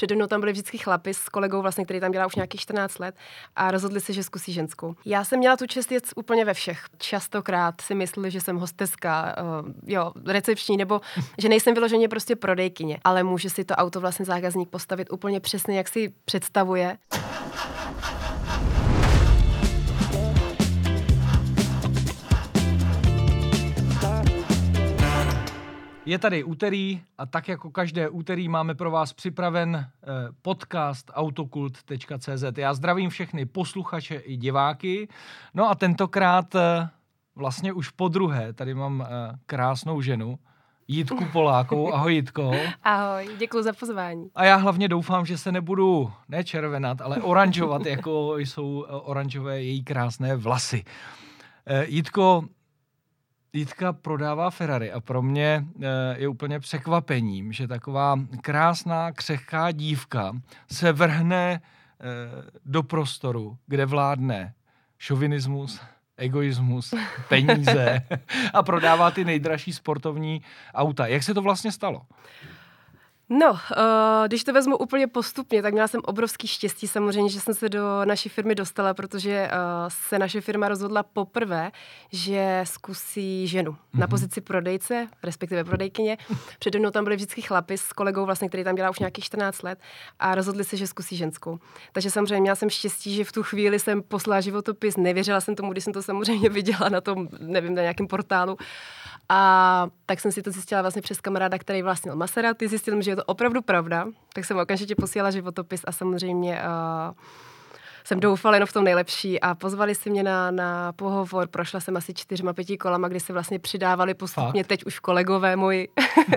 Přede mnou tam byli vždycky chlapi s kolegou, vlastně, který tam dělá už nějakých 14 let a rozhodli se, že zkusí ženskou. Já jsem měla tu čest jet úplně ve všech. Častokrát si mysleli, že jsem hosteska, uh, jo, recepční, nebo že nejsem vyloženě prostě prodejkyně, ale může si to auto vlastně zákazník postavit úplně přesně, jak si představuje. Je tady úterý a tak jako každé úterý máme pro vás připraven eh, podcast autokult.cz. Já zdravím všechny posluchače i diváky. No a tentokrát eh, vlastně už po druhé tady mám eh, krásnou ženu, Jitku Polákovou. Ahoj Jitko. Ahoj, děkuji za pozvání. A já hlavně doufám, že se nebudu nečervenat, ale oranžovat, jako jsou oranžové její krásné vlasy. Jitko, Jitka prodává Ferrari a pro mě eh, je úplně překvapením, že taková krásná, křehká dívka se vrhne eh, do prostoru, kde vládne šovinismus, egoismus, peníze a prodává ty nejdražší sportovní auta. Jak se to vlastně stalo? No, uh, když to vezmu úplně postupně, tak měla jsem obrovský štěstí samozřejmě, že jsem se do naší firmy dostala, protože uh, se naše firma rozhodla poprvé, že zkusí ženu mm-hmm. na mhm. pozici prodejce, respektive prodejkyně. Přede mnou tam byli vždycky chlapi s kolegou, vlastně, který tam dělá už nějakých 14 let a rozhodli se, že zkusí ženskou. Takže samozřejmě měla jsem štěstí, že v tu chvíli jsem poslala životopis, nevěřila jsem tomu, když jsem to samozřejmě viděla na tom, nevím, na nějakém portálu. A tak jsem si to zjistila vlastně přes kamaráda, který vlastnil Maserati, zjistil, že je to opravdu pravda, tak jsem okamžitě posílala životopis a samozřejmě uh, jsem doufala jenom v tom nejlepší a pozvali si mě na, na pohovor, prošla jsem asi čtyřma, pěti kolama, kdy se vlastně přidávali postupně, Fakt? teď už kolegové moji.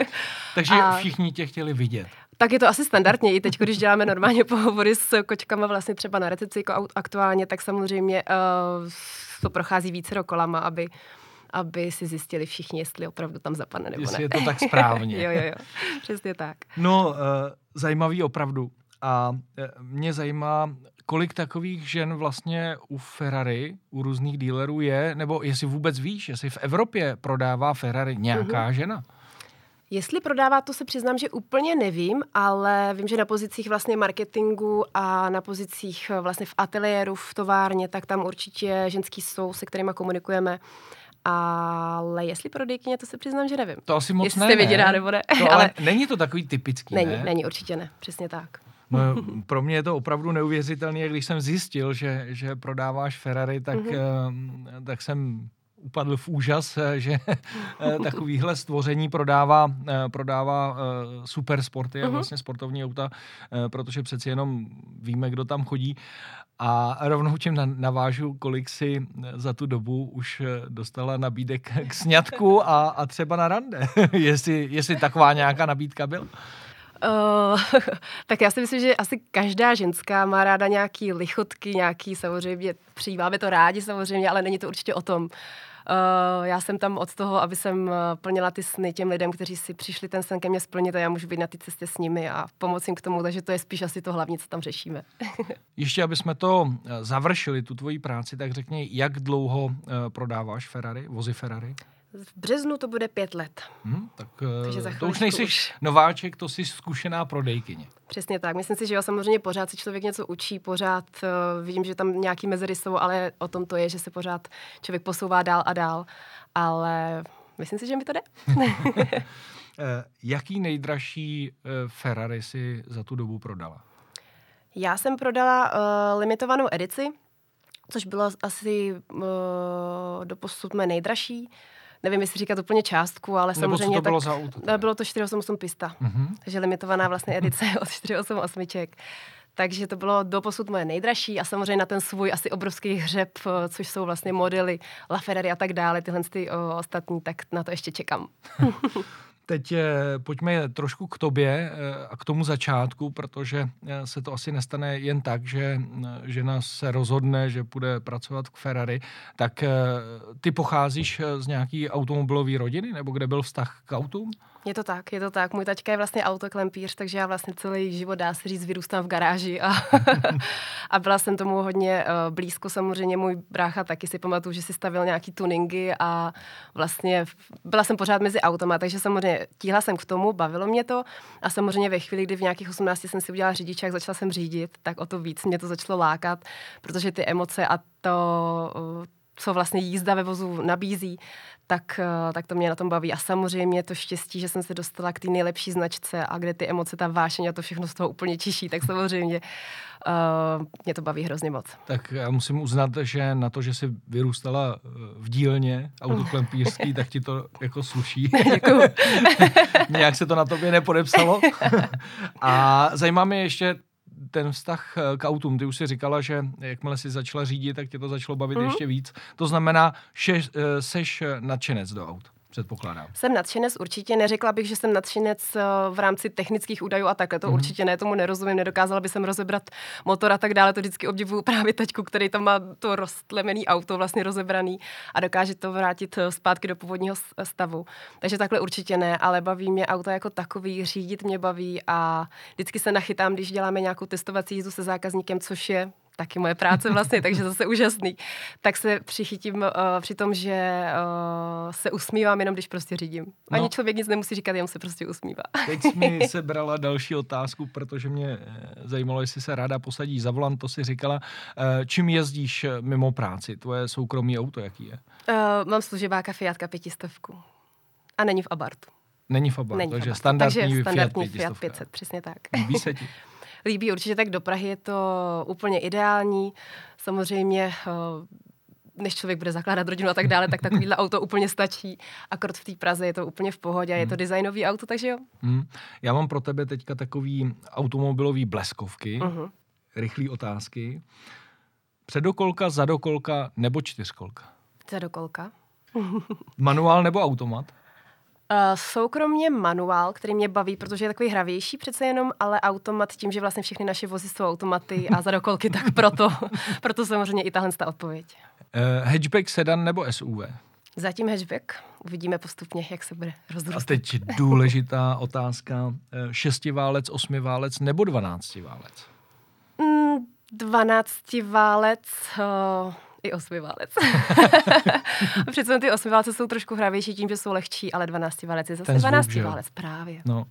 Takže a... všichni tě chtěli vidět. Tak je to asi standardně. I teď, když děláme normálně pohovory s kočkama vlastně třeba na recepci jako aktuálně, tak samozřejmě uh, to prochází více kolama, aby aby si zjistili všichni, jestli opravdu tam zapadne nebo jestli ne. je to tak správně. jo, jo, jo, přesně tak. No, uh, zajímavý opravdu. A uh, mě zajímá, kolik takových žen vlastně u Ferrari, u různých dílerů je, nebo jestli vůbec víš, jestli v Evropě prodává Ferrari nějaká uh-huh. žena? Jestli prodává, to se přiznám, že úplně nevím, ale vím, že na pozicích vlastně marketingu a na pozicích vlastně v ateliéru, v továrně, tak tam určitě ženský jsou, se kterými komunikujeme. Ale jestli prodejkyně, to se přiznám, že nevím. To asi moc jestli ne. Jestli viděná nebo ne. To, ale, ale není to takový typický, Není, ne? není, určitě ne. Přesně tak. No, pro mě je to opravdu neuvěřitelné, když jsem zjistil, že, že prodáváš Ferrari, tak, mm-hmm. tak jsem upadl v úžas, eh, že eh, takovýhle stvoření prodává, prodává super sporty a mhm. vlastně sportovní auta, protože přeci jenom víme, kdo tam chodí. A rovnou tím navážu, kolik si za tu dobu už dostala nabídek k sňatku a, a třeba na rande. jestli, jestli taková nějaká nabídka byla. Uh, tak já si myslím, že asi každá ženská má ráda nějaký lichotky, nějaký samozřejmě, přijímáme to rádi samozřejmě, ale není to určitě o tom. Uh, já jsem tam od toho, aby jsem eh, plnila ty sny těm lidem, kteří si přišli ten sen ke mně splnit a já můžu být na té cestě s nimi a pomoci jim k tomu, takže to je spíš asi to hlavní, co tam řešíme. Ještě, aby jsme to završili, tu tvoji práci, tak řekni, jak dlouho uh, prodáváš Ferrari, vozy Ferrari? V březnu to bude pět let. Hmm, tak Takže to už nejsi už... nováček, to jsi zkušená prodejkyně. Přesně tak. Myslím si, že jo, samozřejmě pořád si člověk něco učí, pořád uh, vidím, že tam nějaký mezery jsou, ale o tom to je, že se pořád člověk posouvá dál a dál. Ale myslím si, že mi to jde. Eh, jaký nejdražší uh, Ferrari si za tu dobu prodala? Já jsem prodala uh, limitovanou edici, což bylo asi uh, doposud mé nejdražší nevím, jestli říkat úplně částku, ale Nebo samozřejmě... co to bylo tak, za auto? Bylo to 488 Pista, mm-hmm. takže limitovaná vlastně edice od 488. Takže to bylo doposud moje nejdražší a samozřejmě na ten svůj asi obrovský hřeb, eh, což jsou vlastně modely LaFerrari a tak dále, tyhle ty o, ostatní, tak na to ještě čekám. Teď eh, pojďme trošku k tobě eh, a k tomu začátku, protože eh, se to asi nestane jen tak, že žena se rozhodne, že bude pracovat k Ferrari. Tak ty pocházíš z nějaký automobilové rodiny, nebo kde byl vztah k autům? Je to tak, je to tak. Můj tačka je vlastně autoklempíř, takže já vlastně celý život, dá se říct, vyrůstám v garáži a, a byla jsem tomu hodně uh, blízko. Samozřejmě můj brácha taky si pamatuju, že si stavil nějaký tuningy a vlastně byla jsem pořád mezi automa, takže samozřejmě tíhla jsem k tomu, bavilo mě to a samozřejmě ve chvíli, kdy v nějakých 18 jsem si udělala řidičák, začala jsem řídit, tak o to víc mě to začalo lákat, protože ty emoce a to, uh, co vlastně jízda ve vozu nabízí, tak, eh, tak to mě na tom baví. A samozřejmě to štěstí, že jsem se dostala k té nejlepší značce a kde ty emoce, ta vášeň a to všechno z toho úplně čiší, tak samozřejmě uh, mě to baví hrozně moc. Tak já musím uznat, že na to, že jsi vyrůstala eh, v dílně autoklempířský, tak ti to jako sluší. Nějak se to na tobě nepodepsalo. a zajímá mě ještě ten vztah eh, k autům, ty už si říkala, že jakmile si začala řídit, tak tě to začalo bavit mm-hmm. ještě víc. To znamená, že eh, seš nadšenec do aut předpokládám. Jsem nadšenec určitě, neřekla bych, že jsem nadšenec eh, v rámci technických údajů a takhle, to mm-hmm. určitě ne, tomu nerozumím, nedokázala by jsem rozebrat motor a tak dále, to vždycky obdivuju právě taťku, který tam má to roztlemený auto vlastně rozebraný a dokáže to vrátit eh, zpátky do původního stavu. Takže takhle určitě ne, ale baví mě auto jako takový, řídit mě baví a vždycky se nachytám, když děláme nějakou testovací jízdu se zákazníkem, což je taky moje práce vlastně, takže zase úžasný, tak se přichytím uh, při tom, že uh, se usmívám jenom, když prostě řídím. Ani no. člověk nic nemusí říkat, jenom se prostě usmívá. Teď jsi mi sebrala další otázku, protože mě eh, zajímalo, jestli se ráda posadí za volant, to si říkala. Uh, čím jezdíš mimo práci? Tvoje soukromý auto, jaký je? Uh, mám služebáka Fiatka pětistovku. A není v Abartu. Není v Abartu, takže Abartu. standardní, takže standardní Fiat, Fiat 500, přesně tak. Líbí se ti? líbí. Určitě tak do Prahy je to úplně ideální. Samozřejmě eh, než člověk bude zakládat rodinu a tak dále, tak takovýhle auto úplně stačí. Akord v té Praze je to úplně v pohodě, je to hmm. designový auto, takže jo. Hmm. Já mám pro tebe teďka takový automobilový bleskovky, uh-huh. rychlé otázky. Předokolka, zadokolka nebo čtyřkolka? Zadokolka. Manuál nebo automat? Uh, soukromně manuál, který mě baví, protože je takový hravější přece jenom, ale automat tím, že vlastně všechny naše vozy jsou automaty a za dokolky, tak proto, proto samozřejmě i tahle ta odpověď. Uh, hatchback, sedan nebo SUV? Zatím hatchback. Uvidíme postupně, jak se bude rozrůstat. A teď důležitá otázka. Šestiválec, osmiválec nebo dvanáctiválec? Mm, dvanáctiválec. Uh, i osmiválec. Přece ty osmiválce jsou trošku hravější tím, že jsou lehčí, ale dvanáctiválec je zase dvanáctiválec právě. No.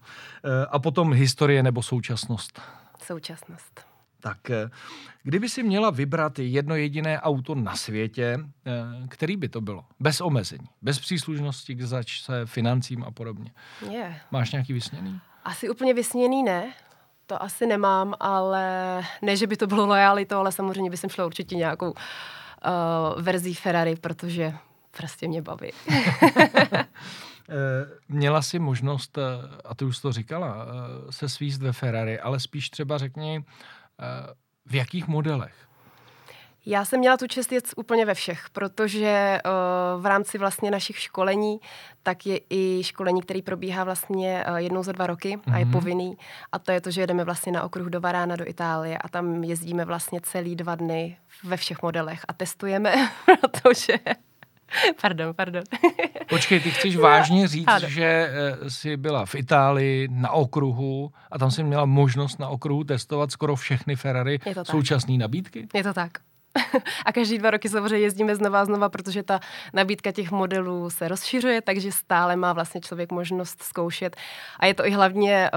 Eh, a potom historie nebo současnost? Současnost. Tak eh, kdyby si měla vybrat jedno jediné auto na světě, eh, který by to bylo? Bez omezení, bez příslušnosti k začce, financím a podobně. Je. Máš nějaký vysněný? Asi úplně vysněný ne, to asi nemám, ale ne, že by to bylo lojalito, ale samozřejmě by jsem šla určitě nějakou uh, verzí Ferrari, protože prostě mě baví. Eh, měla jsi možnost, eh, a ty už to říkala, se svíst ve Ferrari, ale spíš třeba řekni, v jakých modelech? Já jsem měla tu čest jet úplně ve všech, protože uh, v rámci vlastně našich školení, tak je i školení, který probíhá vlastně uh, jednou za dva roky a je mhm. povinný. A to je to, že jedeme vlastně na okruh do Varána, do Itálie a tam jezdíme vlastně celý dva dny ve všech modelech a testujeme, protože Pardon, pardon. Počkej, ty chceš vážně říct, ano. že uh, jsi byla v Itálii na okruhu a tam jsi měla možnost na okruhu testovat skoro všechny Ferrari současné nabídky? Je to tak. a každý dva roky samozřejmě jezdíme znova a znova, protože ta nabídka těch modelů se rozšiřuje, takže stále má vlastně člověk možnost zkoušet. A je to i hlavně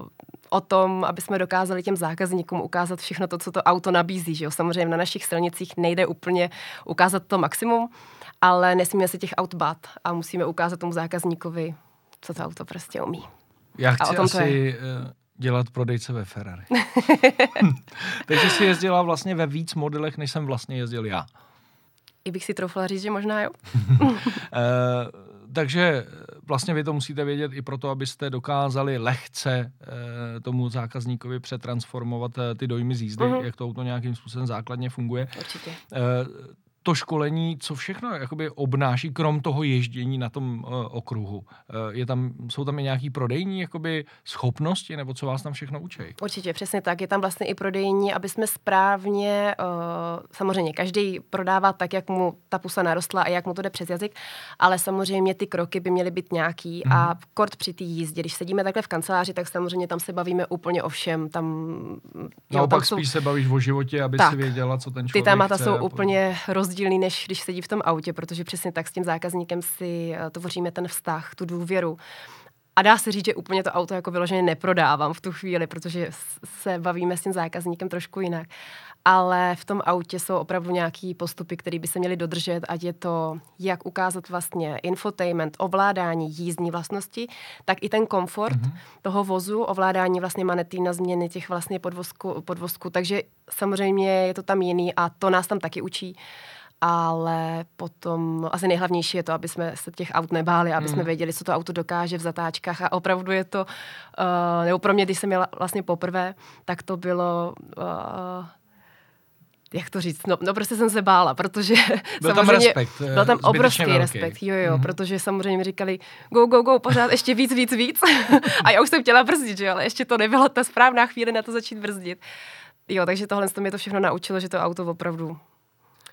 uh, o tom, aby jsme dokázali těm zákazníkům ukázat všechno to, co to auto nabízí. Že jo? Samozřejmě na našich silnicích nejde úplně ukázat to maximum, ale nesmíme se těch aut bát a musíme ukázat tomu zákazníkovi, co to auto prostě umí. Já chci asi je. Eh, dělat prodejce ve Ferrari. Takže jsi jezdila vlastně ve víc modelech, než jsem vlastně jezdil já. I bych si troufala říct, že možná jo. e, takže vlastně vy to musíte vědět i proto, abyste dokázali lehce e, tomu zákazníkovi přetransformovat e, ty dojmy z jízdy, uh-huh. jak to auto nějakým způsobem základně funguje. Určitě. E, to školení, co všechno jakoby obnáší, krom toho ježdění na tom uh, okruhu? Uh, je tam, jsou tam i nějaký prodejní jakoby schopnosti, nebo co vás tam všechno učí? Určitě, přesně tak. Je tam vlastně i prodejní, aby jsme správně, uh, samozřejmě každý prodává tak, jak mu ta pusa narostla a jak mu to jde přes jazyk, ale samozřejmě ty kroky by měly být nějaký mm. a mhm. kort při té jízdě. Když sedíme takhle v kanceláři, tak samozřejmě tam se bavíme úplně o všem. Tam, jo, pak jsou... spíš se bavíš o životě, aby tak, si věděla, co ten člověk Ty témata chce jsou úplně rozdílný, než když sedí v tom autě, protože přesně tak s tím zákazníkem si uh, tvoříme ten vztah, tu důvěru. A dá se říct, že úplně to auto jako vyloženě neprodávám v tu chvíli, protože se bavíme s tím zákazníkem trošku jinak. Ale v tom autě jsou opravdu nějaký postupy, které by se měly dodržet, ať je to, jak ukázat vlastně infotainment, ovládání jízdní vlastnosti, tak i ten komfort mm-hmm. toho vozu, ovládání vlastně manetí na změny těch vlastně podvozku, podvozku. Takže samozřejmě je to tam jiný a to nás tam taky učí ale potom asi nejhlavnější je to, aby jsme se těch aut nebáli, aby mm. jsme věděli, co to auto dokáže v zatáčkách a opravdu je to, uh, nebo pro mě, když jsem měla vlastně poprvé, tak to bylo uh, jak to říct, no, no prostě jsem se bála, protože byl tam respekt. Byl tam obrovský velký. respekt, jo, jo, mm-hmm. protože samozřejmě mi říkali go, go, go, pořád ještě víc, víc, víc a já už jsem chtěla brzdit, že ale ještě to nebyla ta správná chvíle na to začít brzdit. Jo, takže tohle to mě to všechno naučilo, že to auto opravdu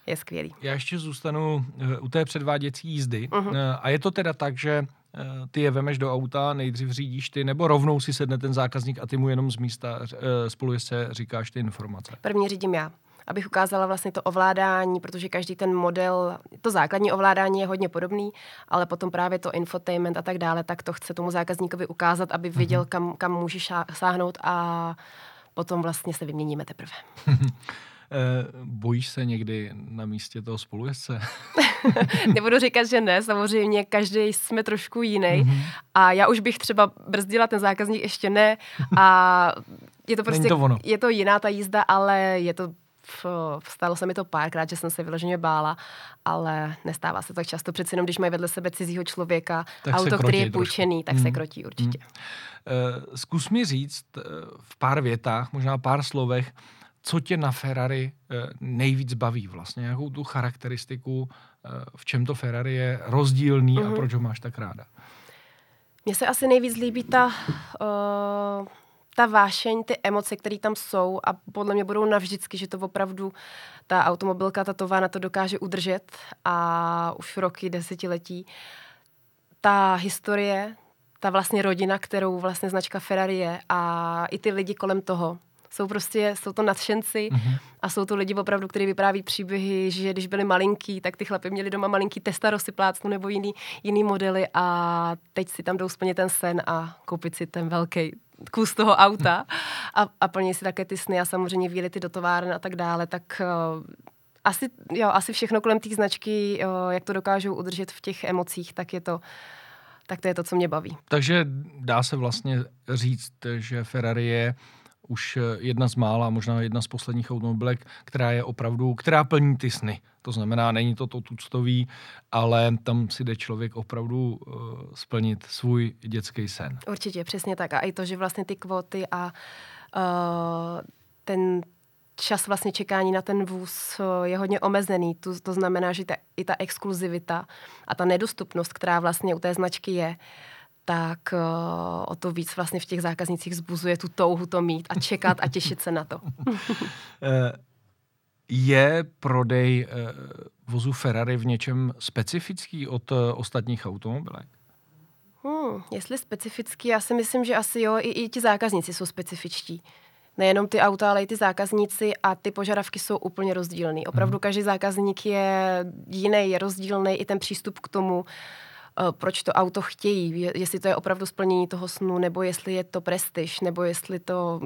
je skvělý. Já ještě zůstanu eh, u té předváděcí jízdy. Uh-huh. A je to teda tak, že eh, ty je vemeš do auta, nejdřív řídíš ty, nebo rovnou si sedne ten zákazník a ty mu jenom z místa spolu se říkáš ty informace? První řídím já abych ukázala vlastně to ovládání, protože každý ten model, to základní ovládání je hodně podobný, ale potom právě to infotainment a tak dále, tak to chce tomu zákazníkovi ukázat, aby viděl, mhm. kam, kam může sáhnout a potom vlastně se vyměníme teprve. Eh, bojíš se někdy na místě toho spolujezdce? Nebudu říkat, že ne, samozřejmě každý jsme trošku jiný mm-hmm. a já už bych třeba brzdila, ten zákazník ještě ne a je to prostě, to ono. je to jiná ta jízda, ale je to stalo se mi to párkrát, že jsem se vyloženě bála, ale nestává se tak často. Přeci jenom, když mají vedle sebe cizího člověka, tak auto, který je půjčený, tak mm. se krotí určitě. Mm. Uh, zkus mi říct uh, v pár větách, možná pár slovech, co tě na Ferrari eh, nejvíc baví vlastně, jakou tu charakteristiku, eh, v čem to Ferrari je rozdílný mm-hmm. a mhm. proč ho máš tak ráda? Mně se asi nejvíc líbí ta, uh, ta vášeň, ty emoce, které tam jsou a podle mě budou navždycky, že to opravdu ta automobilka, ta továrna to dokáže udržet a už roky, desetiletí. Ta historie, ta vlastně rodina, kterou vlastně značka Ferrari je a i ty lidi kolem toho, jsou prostě, jsou to nadšenci mm-hmm. a jsou to lidi opravdu, kteří vypráví příběhy, že když byli malinký, tak ty chlapy měli doma malinký testarosy plácnu nebo jiný, jiný modely a teď si tam jdou splnit ten sen a koupit si ten velký kus toho auta a, a plní si také ty sny a samozřejmě výlety do továrny a tak dále, tak uh, asi, jo, asi všechno kolem té značky, uh, jak to dokážou udržet v těch emocích, tak je to tak to je to, co mě baví. Takže dá se vlastně říct, že Ferrari je už eh, jedna z mála, možná jedna z posledních automobilek, která je opravdu, která plní ty sny. To znamená, není to to tuctový, ale tam si jde člověk opravdu uh, splnit svůj dětský sen. Určitě, přesně tak. A i to, že vlastně ty kvóty a uh, ten čas vlastně čekání na ten vůz je hodně omezený. To, to znamená, že ta, i ta exkluzivita a ta nedostupnost, která vlastně u té značky je, uh, tak uh, o to víc vlastně v těch zákaznicích zbuzuje tu touhu to mít a čekat a těšit se na to. Eh, je prodej uh, vozu Ferrari v něčem specifický od ostatních automobilek? Hmm, jestli specifický, já si myslím, že asi jo, i, i ti zákazníci jsou specifičtí. Nejenom ty auta, ale i ty zákazníci a ty požadavky jsou úplně rozdílný. Opravdu hmm. každý zákazník je jiný, je rozdílný, i ten přístup k tomu. Uh, Eh, proč to auto chtějí, jestli to je opravdu splnění toho snu, nebo jestli je to prestiž, nebo jestli to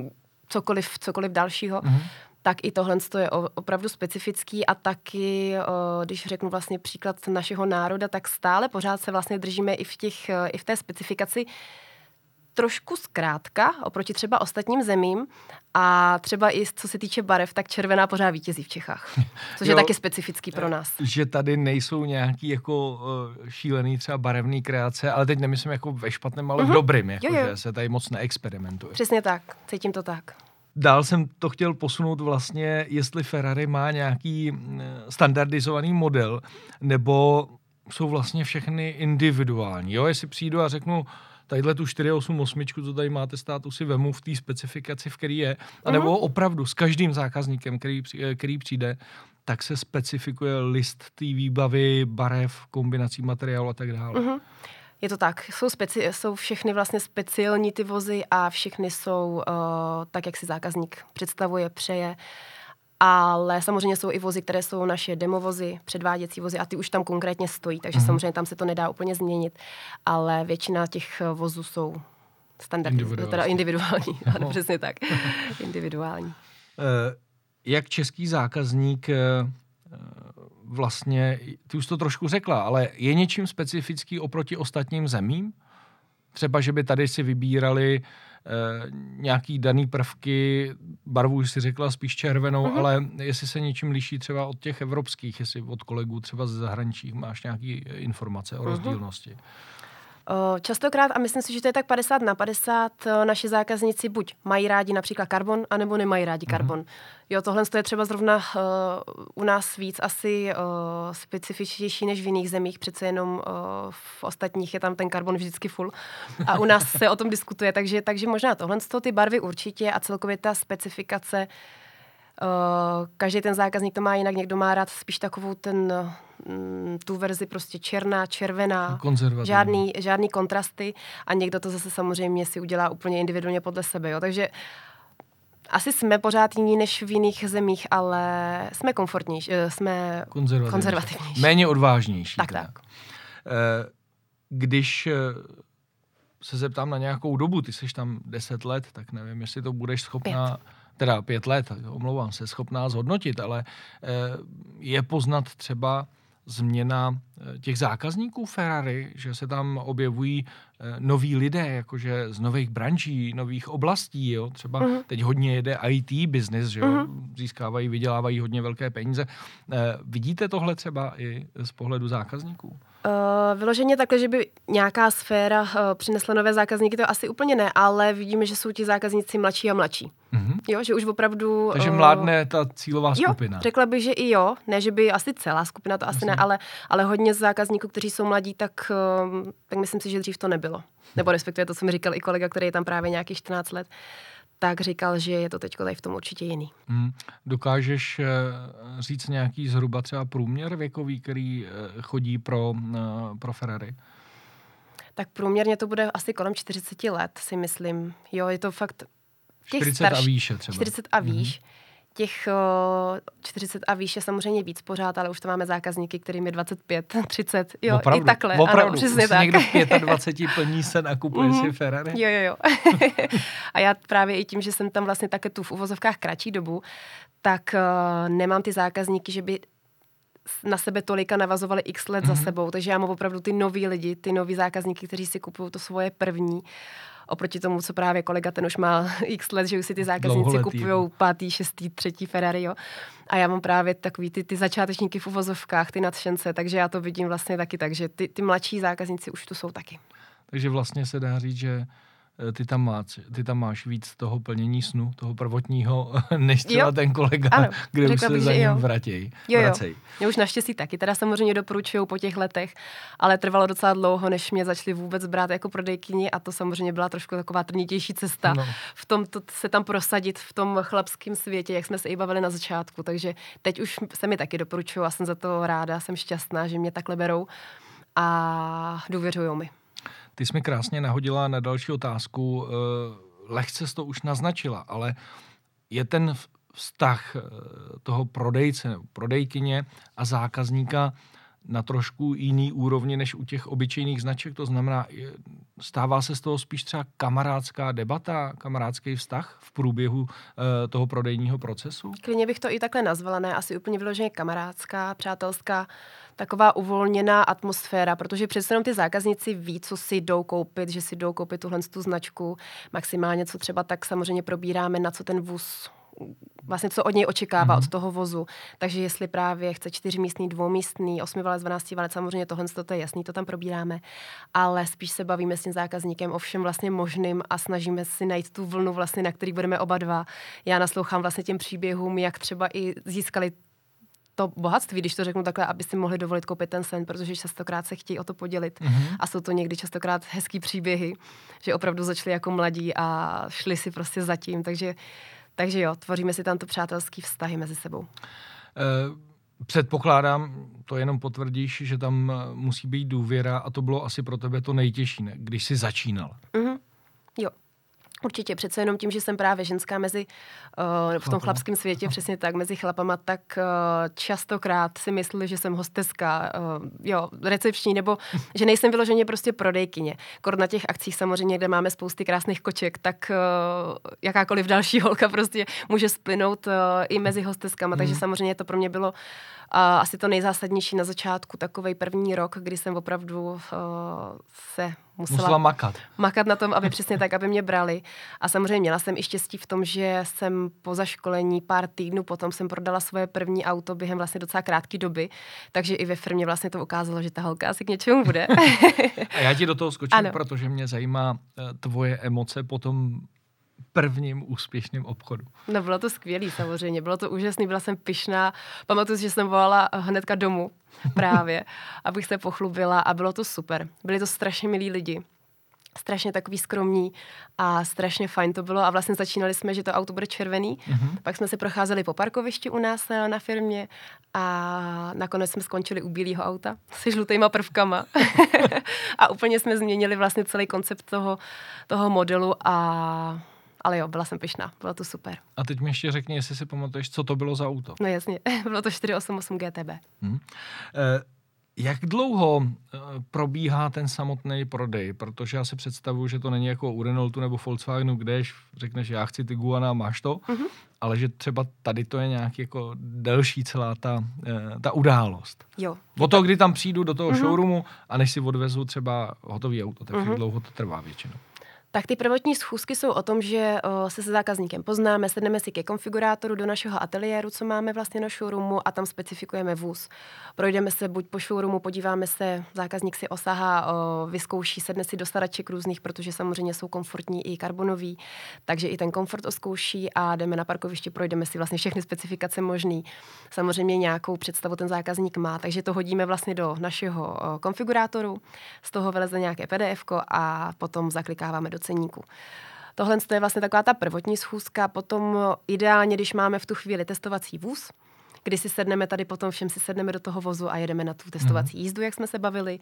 cokoliv, cokoliv dalšího. Mm-hmm tak i tohle je opravdu specifický. A taky, eh, když řeknu vlastně příklad našeho národa, tak stále pořád se vlastně držíme i v, těch, eh, i v té specifikaci trošku zkrátka oproti třeba ostatním zemím a třeba i co se týče barev, tak červená pořád vítězí v Čechách, což jo, je taky specifický pro nás. Že tady nejsou nějaký jako uh, šílený třeba barevný kreace, ale teď nemyslím jako ve špatném, ale v mhm. dobrým, jako, jo, jo. že se tady moc neexperimentuje. Přesně tak, cítím to tak. dál jsem to chtěl posunout vlastně, jestli Ferrari má nějaký mm, standardizovaný model, nebo jsou vlastně všechny individuální. Jo, jestli přijdu a řeknu, tadyhle tu 488, co tady máte státu, si vemu v té specifikaci, v který je, anebo mm-hmm. opravdu s každým zákazníkem, který, který přijde, tak se specifikuje list té výbavy, barev, kombinací materiálu a tak dále. Mm-hmm. Je to tak. Jsou, speci- jsou všechny vlastně speciální ty vozy a všechny jsou uh, tak, jak si zákazník představuje, přeje. Ale samozřejmě jsou i vozy, které jsou naše demovozy, předváděcí vozy a ty už tam konkrétně stojí, takže mm-hmm. samozřejmě tam se to nedá úplně změnit, ale většina těch vozů jsou standardní, teda individuální, ano, no. přesně tak, individuální. Uh, jak český zákazník uh, vlastně, ty už to trošku řekla, ale je něčím specifický oproti ostatním zemím? Třeba, že by tady si vybírali eh, nějaký daný prvky, barvu už si řekla spíš červenou, mm-hmm. ale jestli se něčím liší třeba od těch evropských, jestli od kolegů třeba ze zahraničí máš nějaké informace o mm-hmm. Rozdílnosti. Častokrát, a myslím si, že to je tak 50 na 50, naši zákazníci buď mají rádi například karbon, anebo nemají rádi mhm. karbon. Mm-hmm. Jo, tohle je třeba zrovna uh, u nás víc asi uh, specifičtější než v jiných zemích, přece jenom uh, v ostatních je tam ten karbon vždycky full. A u nás se o tom diskutuje, takže, takže možná tohle, ty barvy určitě a celkově ta specifikace Uh, každý ten zákazník to má jinak, někdo má rád spíš takovou ten, mm, tu verzi prostě černá, červená, žádný, žádný kontrasty a někdo to zase samozřejmě si udělá úplně individuálně podle sebe, jo. takže asi jsme pořád jiní než v jiných zemích, ale jsme komfortnější, eh, jsme konzervativnější. konzervativnější. Méně odvážnější. Tak, tak. tak. Eh, když se zeptám na nějakou dobu, ty jsi tam 10 let, tak nevím, jestli to budeš schopná... Pět teda pět let, omlouvám se, schopná zhodnotit, ale eh, je poznat třeba změna eh, těch zákazníků Ferrari, že se tam objevují eh, noví lidé, jakože z nových branží, nových oblastí, jo? třeba uh-huh. teď hodně jede IT business, že jo? Uh-huh. získávají, vydělávají hodně velké peníze. Vidíte tohle třeba i z pohledu zákazníků? Uh, vyloženě takhle, že by nějaká sféra uh, přinesla nové zákazníky, to asi úplně ne, ale vidíme, že jsou ti zákazníci mladší a mladší. Mm-hmm. Jo, že už opravdu... Takže mládne ta cílová skupina. Jo, řekla bych, že i jo. Ne, že by asi celá skupina, to asi Myslím. ne, ale, ale hodně zákazníků, kteří jsou mladí, tak, uh, tak myslím si, že dřív to nebylo. Nebo respektive to, co mi říkal i kolega, který je tam právě nějakých 14 let tak říkal, že je to teď tady v tom určitě jiný. Hmm. Dokážeš uh, říct nějaký zhruba třeba průměr věkový, který uh, chodí pro, uh, pro Ferrari? Tak průměrně to bude asi kolem 40 let, si myslím. Jo, je to fakt... 40 starš, a výše třeba. 40 a výš. Mm-hmm těch uh, 40 a výše samozřejmě víc pořád, ale už to máme zákazníky, kterým je 25, 30, jo, opravdu, i takhle. Opravdu, ano, přesně tak. někdo v 25 plní sen a kupuje mm-hmm. si Ferrari. Jo, jo, jo. a já právě i tím, že jsem tam vlastně také tu v uvozovkách kratší dobu, tak uh, nemám ty zákazníky, že by na sebe tolika navazovali x let mm-hmm. za mhm. sebou, takže já mám opravdu ty noví lidi, ty noví zákazníky, kteří si kupují to svoje první oproti tomu, co právě kolega ten už má x let, že už si ty zákazníci kupují pátý, šestý, třetí Ferrari, jo. A já mám právě takový ty, ty začátečníky v uvozovkách, ty nadšence, takže já to vidím vlastně taky tak, že ty, ty mladší zákazníci už tu jsou taky. Takže vlastně se dá říct, že ty tam, máš, ty tam máš víc toho plnění snu, toho prvotního, než třeba jo. ten kolega, ano, kde už se za ním vratěj, jo, jo. Mě už naštěstí taky, teda samozřejmě doporučují po těch letech, ale trvalo docela dlouho, než mě začali vůbec brát jako prodejkyni a to samozřejmě byla trošku taková trnitější cesta no. v tom to, se tam prosadit v tom chlapském světě, jak jsme se i bavili na začátku, takže teď už se mi taky doporučují a jsem za to ráda, jsem šťastná, že mě takhle berou a důvěřují mi. Ty jsi mi krásně nahodila na další otázku. Eh, lehce to už naznačila, ale je ten vztah eh, toho prodejce, prodejkyně a zákazníka na trošku jiný úrovni než u těch obyčejných značek. To znamená, stává se z toho spíš třeba kamarádská debata, kamarádský vztah v průběhu uh, toho prodejního procesu? Klidně bych to i takhle nazvala, ne asi úplně vyloženě kamarádská, přátelská, taková uvolněná atmosféra, protože přece jenom ty zákazníci ví, co si jdou koupit, že si jdou koupit tuhle tu značku, maximálně co třeba tak samozřejmě probíráme, na co ten vůz vlastně co od něj očekává, mm-hmm. od toho vozu. Takže jestli právě chce čtyřmístný, dvoumístný, osmivalec, dvanáctivalec, samozřejmě tohle to je jasný, to tam probíráme, ale spíš se bavíme s tím zákazníkem o všem vlastně možným a snažíme si najít tu vlnu vlastně, na který budeme oba dva. Já naslouchám vlastně těm příběhům, jak třeba i získali to bohatství, když to řeknu takhle, aby si mohli dovolit koupit ten sen, protože častokrát se chtějí o to podělit. Mm-hmm. A jsou to někdy častokrát hezký příběhy, že opravdu začali jako mladí a šli si prostě zatím. Takže, takže jo, tvoříme si tam to přátelský vztahy mezi sebou. Uh... Předpokládám, to jenom potvrdíš, že tam musí být důvěra a to bylo asi pro tebe to nejtěžší, ne? když jsi začínal. Mm-hmm. Jo, Určitě, přece jenom tím, že jsem právě ženská mezi, uh, v tom chlapském světě, přesně tak, mezi chlapama, tak uh, častokrát si mysleli, že jsem hosteska, uh, jo, recepční, nebo že nejsem vyloženě prostě prodejkyně. Kor na těch akcích samozřejmě, kde máme spousty krásných koček, tak uh, jakákoliv další holka prostě může splynout uh, i mezi hosteskama, hmm. takže samozřejmě to pro mě bylo a asi to nejzásadnější na začátku, takový první rok, kdy jsem opravdu uh, se musela, musela makat. makat na tom, aby přesně tak, aby mě brali. A samozřejmě měla jsem i štěstí v tom, že jsem po zaškolení pár týdnů potom jsem prodala svoje první auto během vlastně docela krátké doby, takže i ve firmě vlastně to ukázalo, že ta holka asi k něčemu bude. A já ti do toho skočím, ano. protože mě zajímá eh, tvoje emoce potom prvním úspěšným obchodu. No bylo to skvělé samozřejmě, bylo to úžasné, byla jsem pyšná. Pamatuju si, že jsem volala hnedka domů právě, abych se pochlubila a bylo to super. Byli to strašně milí lidi strašně takový skromní a strašně fajn to bylo a vlastně začínali jsme, že to auto bude červený, mm-hmm. pak jsme se procházeli po parkovišti u nás na, na firmě a nakonec jsme skončili u bílého auta se žlutýma prvkama a úplně jsme změnili vlastně celý koncept toho, toho modelu a ale jo, byla jsem pyšná, bylo to super. A teď mi ještě řekni, jestli si pamatuješ, co to bylo za auto. No jasně, bylo to 488 GTB. Hmm. Eh, jak dlouho eh, probíhá ten samotný prodej? Protože já si představuju, že to není jako u Renaultu nebo Volkswagenu, kde řekneš, já chci Tiguana máš to, mm-hmm. ale že třeba tady to je nějak jako delší celá ta, eh, ta událost. Jo. O to, kdy tam přijdu do toho mm-hmm. showroomu a než si odvezu třeba hotový auto, tak mm-hmm. dlouho to trvá většinou? Tak ty prvotní schůzky jsou o tom, že o, se se zákazníkem poznáme, sedneme si ke konfigurátoru do našeho ateliéru, co máme vlastně na showroomu a tam specifikujeme vůz. Projdeme se buď po showroomu, podíváme se, zákazník si osahá, o, vyzkouší, sedne si do staraček různých, protože samozřejmě jsou komfortní i karbonový, takže i ten komfort oskouší a jdeme na parkoviště, projdeme si vlastně všechny specifikace možný. Samozřejmě nějakou představu ten zákazník má, takže to hodíme vlastně do našeho o, konfigurátoru, z toho vyleze nějaké PDF a potom zaklikáváme do ceníku. Tohle je vlastně taková ta prvotní schůzka, potom ideálně, když máme v tu chvíli testovací vůz, kdy si sedneme tady potom všem si sedneme do toho vozu a jedeme na tu testovací mm-hmm. jízdu, jak jsme se bavili.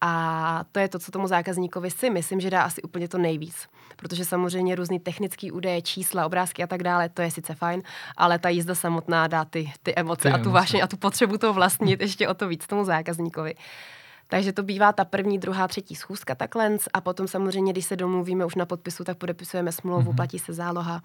A to je to, co tomu zákazníkovi si myslím, že dá asi úplně to nejvíc. Protože samozřejmě různý technický údaje, čísla, obrázky a tak dále, to je sice fajn, ale ta jízda samotná dá ty, ty emoce ty a tu vášeň a tu potřebu to vlastnit ještě o to víc tomu zákazníkovi. Takže to bývá ta první, druhá, třetí schůzka takhle a potom samozřejmě, když se domluvíme už na podpisu, tak podepisujeme smlouvu, mm-hmm. platí se záloha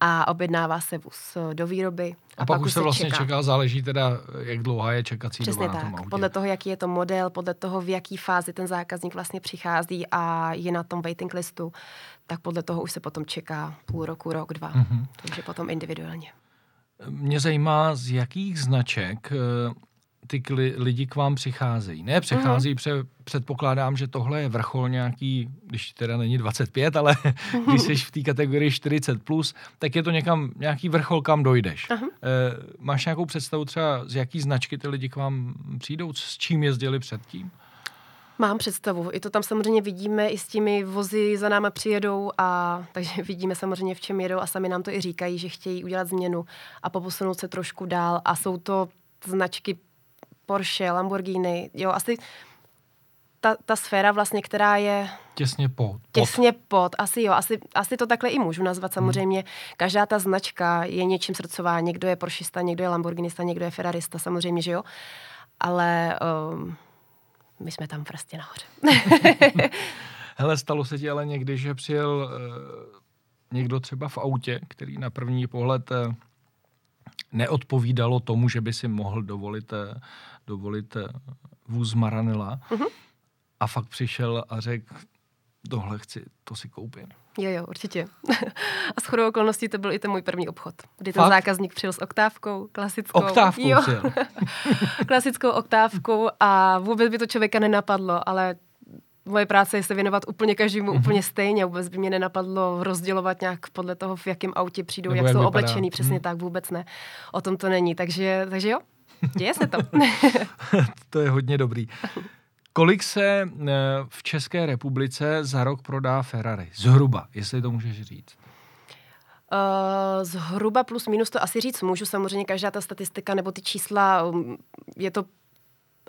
a objednává se vůz do výroby. A, a pak, pak už se vlastně čeká. čeká, záleží teda, jak dlouhá je čekací Přesně doba tak. na tom autě. Podle toho, jaký je to model, podle toho, v jaký fázi ten zákazník vlastně přichází a je na tom waiting listu, tak podle toho už se potom čeká půl roku, rok, dva. Mm-hmm. Takže potom individuálně. Mě zajímá, z jakých značek ty lidi k vám přicházejí. Ne, přechází, mm. pře, předpokládám, že tohle je vrchol nějaký, když teda není 25, ale když jsi v té kategorii 40+, plus, tak je to někam, nějaký vrchol, kam dojdeš. Uh-huh. E, máš nějakou představu třeba, z jaký značky ty lidi k vám přijdou, s čím jezdili předtím? Mám představu. I to tam samozřejmě vidíme, i s těmi vozy za náma přijedou a takže vidíme samozřejmě, v čem jedou a sami nám to i říkají, že chtějí udělat změnu a poposunout se trošku dál a jsou to značky Porsche, Lamborghini, jo, asi ta, ta sféra vlastně, která je... Těsně pod. Těsně pod, asi jo, asi, asi to takhle i můžu nazvat hmm. samozřejmě. Hmm. Každá ta značka je něčím srdcová, někdo je Porschista, někdo je Lamborghinista, někdo je Ferrarista, samozřejmě, že jo. Ale um, my jsme tam prostě nahoře. Hele, stalo se ti ale někdy, že přijel uh, někdo třeba v autě, který na první pohled uh, neodpovídalo tomu, že by si mohl dovolit uh, dovolit eh, vůz Maranela. Mm-hmm. A fakt přišel a řekl, tohle chci, to si koupím. Jo, jo, určitě. a s chodou okolností to byl i ten můj první obchod, kdy ten Fakt? zákazník přijel s oktávkou, klasickou. Oktávkou jo, klasickou oktávkou a vůbec by to člověka nenapadlo, ale moje práce je se věnovat úplně každému mm-hmm. úplně stejně. Vůbec by mě nenapadlo rozdělovat nějak podle toho, v jakém autě přijdou, Nebo jak, jak jsou vypadá. oblečený. Přesně mm. tak, vůbec ne. O tom to není. Takže, takže jo, děje se to. to je hodně dobrý. Kolik se eh, v České republice za rok prodá Ferrari? Zhruba, jestli to můžeš říct. Uh, zhruba plus minus to asi říct můžu. Samozřejmě každá ta statistika nebo ty čísla, um, je to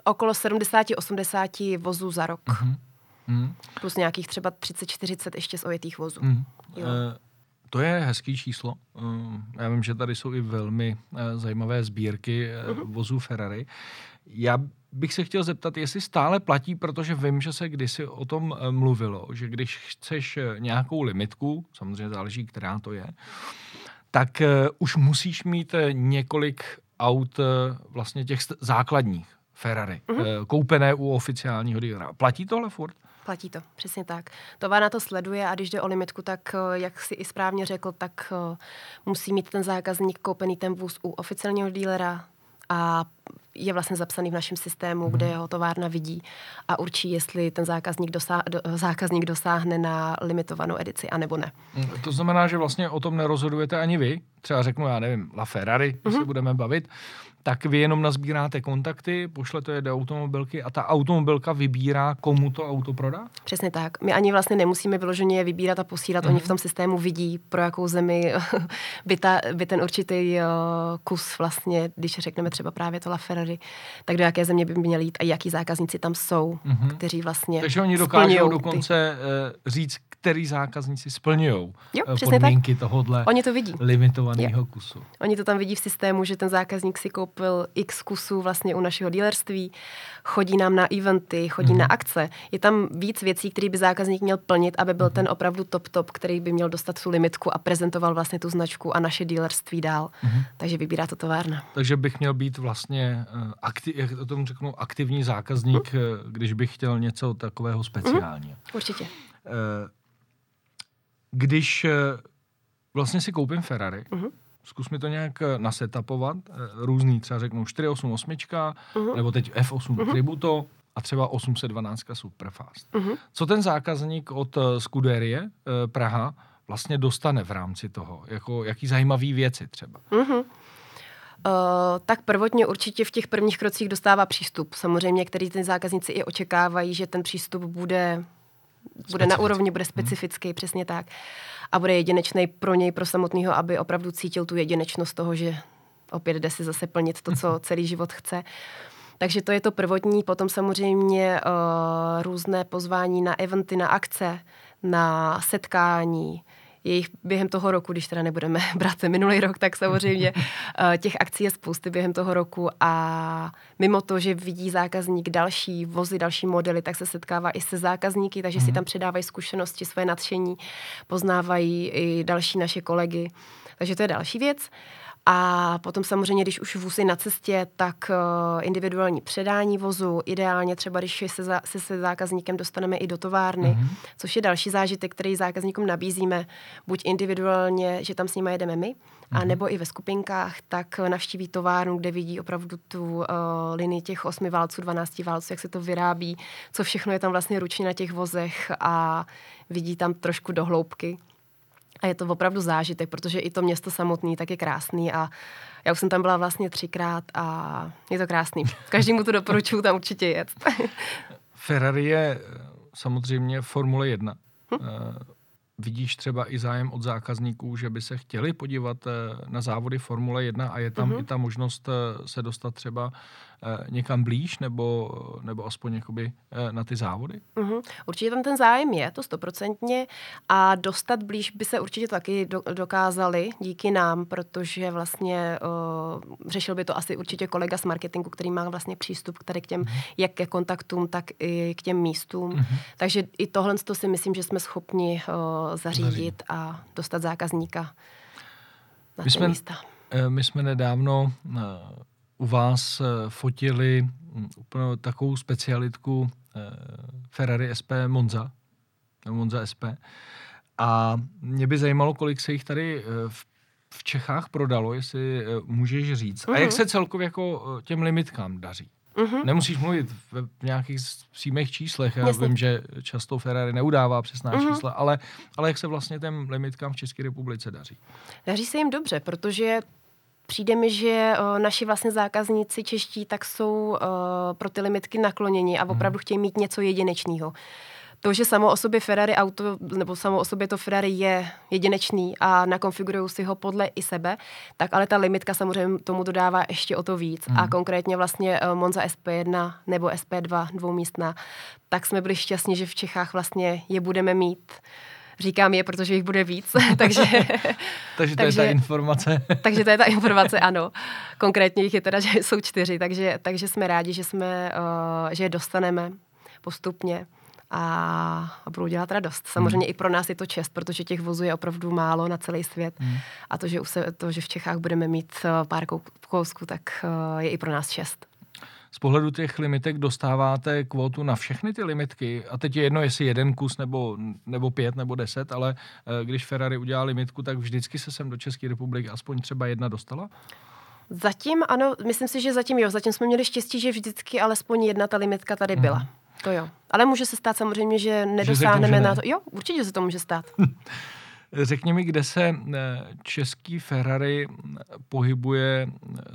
okolo 70-80 vozů za rok. Uh-huh. Uh-huh. Plus nějakých třeba 30-40 ještě z ojetých vozů. Uh-huh. Jo. Uh, to je hezký číslo. Uh, já vím, že tady jsou i velmi uh, zajímavé sbírky uh, uh-huh. vozů Ferrari. Já bych se chtěl zeptat, jestli stále platí, protože vím, že se kdysi o tom eh, mluvilo, že když chceš eh, nějakou limitku, samozřejmě záleží, která to je, tak už musíš mít několik aut vlastně těch základních Ferrari, mm-hmm. uh, koupené u oficiálního dílera. Platí tohle furt? Platí to, přesně tak. Továrna to sleduje a když jde o limitku, tak jak si i správně řekl, tak musí mít ten zákazník koupený ten vůz u oficiálního dílera a je vlastně zapsaný v našem systému, hmm. kde jeho továrna vidí a určí, jestli ten zákazník, dosá, do, zákazník dosáhne na limitovanou edici, anebo ne. Hmm, to znamená, že vlastně o tom nerozhodujete ani vy? Třeba řeknu, já nevím, La Ferrari, mm-hmm. se budeme bavit, tak vy jenom nazbíráte kontakty, pošlete je do automobilky a ta automobilka vybírá, komu to auto prodá? Přesně tak. My ani vlastně nemusíme vyloženě je vybírat a posílat. Mm-hmm. Oni v tom systému vidí, pro jakou zemi by, ta, by ten určitý uh, kus vlastně, když řekneme třeba právě to La Ferrari, tak do jaké země by měl jít a jaký zákazníci tam jsou, mm-hmm. kteří vlastně Takže oni dokážou dokonce ty... Uh, říct, který zákazníci splňují uh, podmínky tak. tohohle oni to vidí. limitovaného kusu. Oni to tam vidí v systému, že ten zákazník si koupil x kusů vlastně u našeho dealerství, chodí nám na eventy, chodí mm. na akce. Je tam víc věcí, které by zákazník měl plnit, aby byl mm. ten opravdu top top, který by měl dostat tu limitku a prezentoval vlastně tu značku a naše dealerství dál. Mm. Takže vybírá to továrna. Takže bych měl být vlastně, uh, akti- jak to tomu řeknu, aktivní zákazník, mm. když bych chtěl něco takového speciálního. Mm. Určitě. Uh, když vlastně si koupím Ferrari, mm zkus mi to nějak eh, nasetapovat, eh, různý, třeba řeknu 488, uh-huh. nebo teď F8 uh-huh. Tributo a třeba 812 Superfast. Uh-huh. Co ten zákazník od eh, Scuderie Praha vlastně dostane v rámci toho? Jako, jaký zajímavý věci třeba? Uh-huh. Uh, tak prvotně určitě v těch prvních krocích dostává přístup. Samozřejmě, který ten zákazníci i očekávají, že ten přístup bude, bude na úrovni, bude specifický, hmm. přesně tak. A bude jedinečný pro něj, pro samotného, aby opravdu cítil tu jedinečnost toho, že opět jde si zase plnit to, co celý život chce. Takže to je to prvotní, potom samozřejmě uh, různé pozvání na eventy, na akce, na setkání, je jich během toho roku, když teda nebudeme brát se minulý rok, tak samozřejmě eh, těch akcí je spousty během toho roku a mimo to, že vidí zákazník další vozy, další modely, tak se setkává i se zákazníky, takže si mhm. tam předávají zkušenosti, svoje nadšení, poznávají i další naše kolegy. Takže to je další věc. Uh, a potom samozřejmě, když už vůz je na cestě, tak uh, individuální předání vozu, ideálně třeba, když se, za, se se zákazníkem dostaneme i do továrny, mm-hmm. což je další zážitek, který zákazníkům nabízíme, buď individuálně, že tam s nimi jedeme my, mm-hmm. a nebo i ve skupinkách, tak navštíví továrnu, kde vidí opravdu tu uh, linii těch osmi válců, 12 válců, jak se to vyrábí, co všechno je tam vlastně ručně na těch vozech a vidí tam trošku do hloubky. A je to opravdu zážitek, protože i to město samotné tak je krásný a já už jsem tam byla vlastně třikrát a je to krásný. Každému to doporučuju tam určitě jet. Ferrari je eh, samozřejmě Formule 1. Hm? Uh, vidíš třeba i zájem od zákazníků, že by se chtěli podívat uh, na závody Formule 1 a je tam uh-huh. i ta možnost se dostat třeba Eh, někam blíž nebo, nebo aspoň jakoby eh, na ty závody? Uh-huh. Určitě tam ten zájem je, to stoprocentně a dostat blíž by se určitě taky do, dokázali díky nám, protože vlastně uh, řešil by to asi určitě kolega z marketingu, který má vlastně přístup tady k těm, uh-huh. jak ke kontaktům, tak i k těm místům. Uh-huh. Takže i tohle to si myslím, že jsme schopni uh, zařídit Zařídit. a dostat zákazníka na my jsme, místa. My jsme nedávno u vás eh, fotili hm, úplně takovou specialitku eh, Ferrari SP Monza. Monza SP. A mě by zajímalo, kolik se jich tady v v Čechách prodalo, jestli můžeš říct. Uh-huh. A jak mhm. se celkově jako těm limitkám daří? Uh-huh. Nemusíš mluvit v nějakých přímých číslech. Já Jasně. vím, že často Ferrari neudává přesná uh-huh. čísla, ale, ale jak se vlastně těm limitkám v České republice daří? Daří se jim dobře, protože Přijde mi, že o, naši vlastně zákazníci čeští tak jsou o, pro ty limitky nakloněni a mhm. opravdu chtějí mít něco jedinečného to, že samo o sobě Ferrari auto, nebo samo o sobě to Ferrari je jedinečný a nakonfigurují si ho podle i sebe, tak ale ta limitka samozřejmě tomu dodává ještě o to víc. Hmm. A konkrétně vlastně eh, Monza SP1 nebo SP2 dvoumístná, tak jsme byli šťastní, že v Čechách vlastně je budeme mít Říkám je, protože jich bude víc, takže... takže to takže, je ta informace. takže to je ta informace, ano. Konkrétně jich je teda, že jsou čtyři, takže, takže jsme rádi, že, jsme, uh, že je dostaneme postupně a, a budou dělat radost. Samozřejmě hmm. i pro nás je to čest, protože těch vozů je opravdu málo na celý svět. Hmm. A to že, se, to, že v Čechách budeme mít eh, pár kousků, tak eh, je i pro nás čest. Z pohledu těch limitek dostáváte kvotu na všechny ty limitky a teď je jedno, jestli jeden kus nebo, nebo pět nebo deset, ale eh, když Ferrari udělá limitku, tak vždycky se sem do České republiky aspoň třeba jedna dostala? Zatím ano, myslím si, že zatím jo. Zatím jsme měli štěstí, že vždycky alespoň jedna ta limitka tady byla. Hmm. To jo. Ale může se stát samozřejmě, že nedosáhneme že na to. Jo, určitě se to může stát. Řekni mi, kde se eh, český Ferrari pohybuje,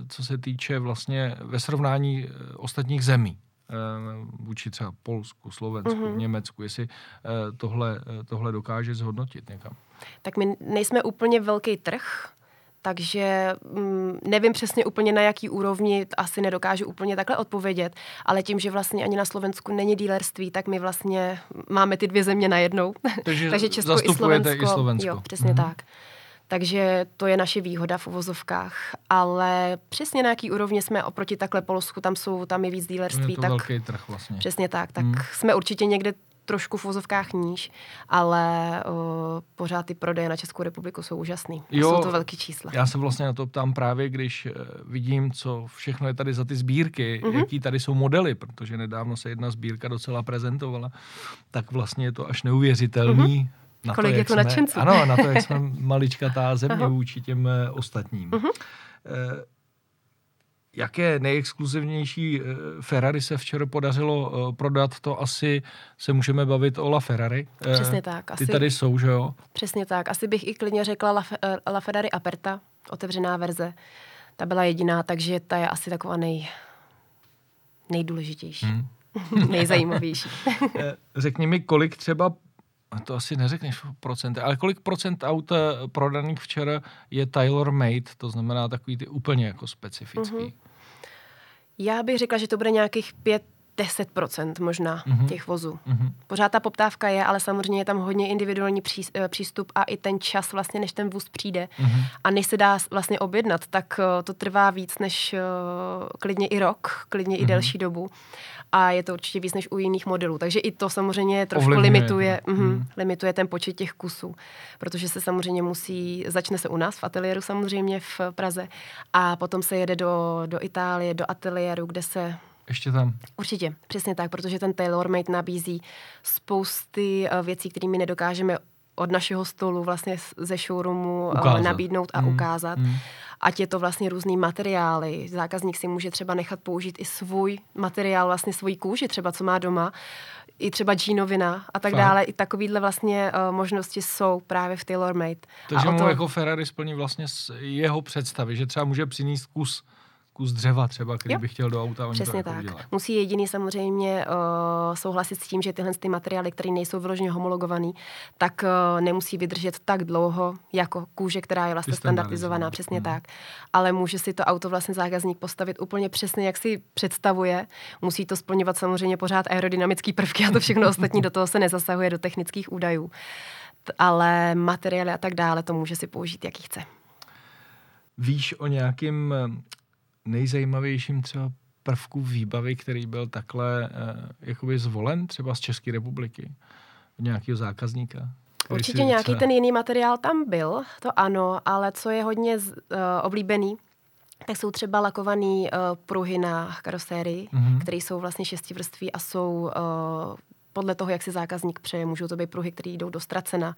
co se týče vlastně ve srovnání eh, ostatních zemí eh, vůči třeba Polsku, Slovensku, mm-hmm. Německu, jestli tohle, tohle dokáže zhodnotit někam. Tak my nejsme úplně velký trh, takže mm, nevím přesně úplně na jaký úrovni, asi nedokážu úplně takhle odpovědět, ale tím, že vlastně ani na Slovensku není dílerství, tak my vlastně máme ty dvě země najednou. Takže, Takže Česko i Slovensko. i Slovensko. Jo, přesně mm-hmm. tak. Takže to je naše výhoda v uvozovkách. Ale přesně na jaký úrovni jsme oproti takhle Polsku, tam jsou, tam je víc dílerství. Je to tak, velký trh vlastně. Přesně tak. Tak hmm. jsme určitě někde trošku v vozovkách níž, ale uh, pořád ty prodeje na Českou republiku jsou úžasný. Jo, jsou to velký čísla. Já se vlastně na to ptám právě, když uh, vidím, co všechno je tady za ty sbírky, mm-hmm. jaký tady jsou modely, protože nedávno se jedna sbírka docela prezentovala, tak vlastně je to až neuvěřitelný. Mm-hmm. Na Kolik to, je to nadšenců. Ano, na to, jak jsme maličkatá země vůči těm uh, ostatním. Mm-hmm. Jaké nejexkluzivnější eh, Ferrari se včera podařilo eh, prodat, to asi se můžeme bavit o La Ferrari. Eh, Přesně tak. Ty asi, tady jsou, že jo? Přesně tak. Asi bych i klidně řekla La, La Ferrari Aperta, otevřená verze. Ta byla jediná, takže ta je asi taková nej, nejdůležitější. Hmm. Nejzajímavější. Řekni mi, kolik třeba to asi neřekneš v procent, ale kolik procent aut prodaných včera je Taylor made, to znamená takový ty úplně jako specifický? Mm-hmm. Já bych řekla, že to bude nějakých 5 10% možná mm-hmm. těch vozů. Mm-hmm. Pořád ta poptávka je, ale samozřejmě je tam hodně individuální eh, přístup a i ten čas vlastně, než ten vůz přijde. Mm-hmm. A než se dá vlastně objednat, tak uh, to trvá víc než uh, klidně i rok, klidně mm-hmm. i delší dobu. A je to určitě víc než u jiných modelů. Takže i to samozřejmě trošku Ovlivňuje. limituje, mm, mm. limituje ten počet těch kusů. Protože se samozřejmě musí, začne se u nás v ateliéru samozřejmě v Praze a potom se jede do, do Itálie, do ateliéru, kde se ještě tam. Určitě, přesně tak, protože ten TaylorMade nabízí spousty uh, věcí, kterými nedokážeme od našeho stolu vlastně ze showroomu uh, nabídnout a mm. ukázat. Mm. Ať je to vlastně různý materiály. Zákazník si může třeba nechat použít i svůj materiál, vlastně svoji kůži, třeba co má doma, i třeba džínovina a tak Fakt. dále. I takovýhle vlastně uh, možnosti jsou právě v TaylorMade. Takže a mu to... jako Ferrari splní vlastně jeho představy, že třeba může přinést kus kus dřeva třeba, který jo. by chtěl do auta. Přesně to jako tak. Udělat. Musí jediný samozřejmě uh, souhlasit s tím, že tyhle ty materiály, které nejsou vyloženě homologované, tak uh, nemusí vydržet tak dlouho jako kůže, která je vlastně standardizovaná. Přesně hmm. tak. Ale může si to auto vlastně zákazník postavit úplně přesně, jak si představuje. Musí to splňovat samozřejmě pořád aerodynamické prvky a to všechno ostatní do toho se nezasahuje do technických údajů. Ale materiály a tak dále, to může si použít, jaký chce. Víš o nějakým nejzajímavějším třeba prvku výbavy, který byl takhle uh, jakoby zvolen třeba z České republiky? Od nějakého zákazníka? Určitě nějaký třeba... ten jiný materiál tam byl, to ano, ale co je hodně z, uh, oblíbený, tak jsou třeba lakované uh, pruhy na karosérii, mm-hmm. které jsou vlastně šestivrství a jsou uh, podle toho, jak si zákazník přeje. Můžou to být pruhy, které jdou do ztracena,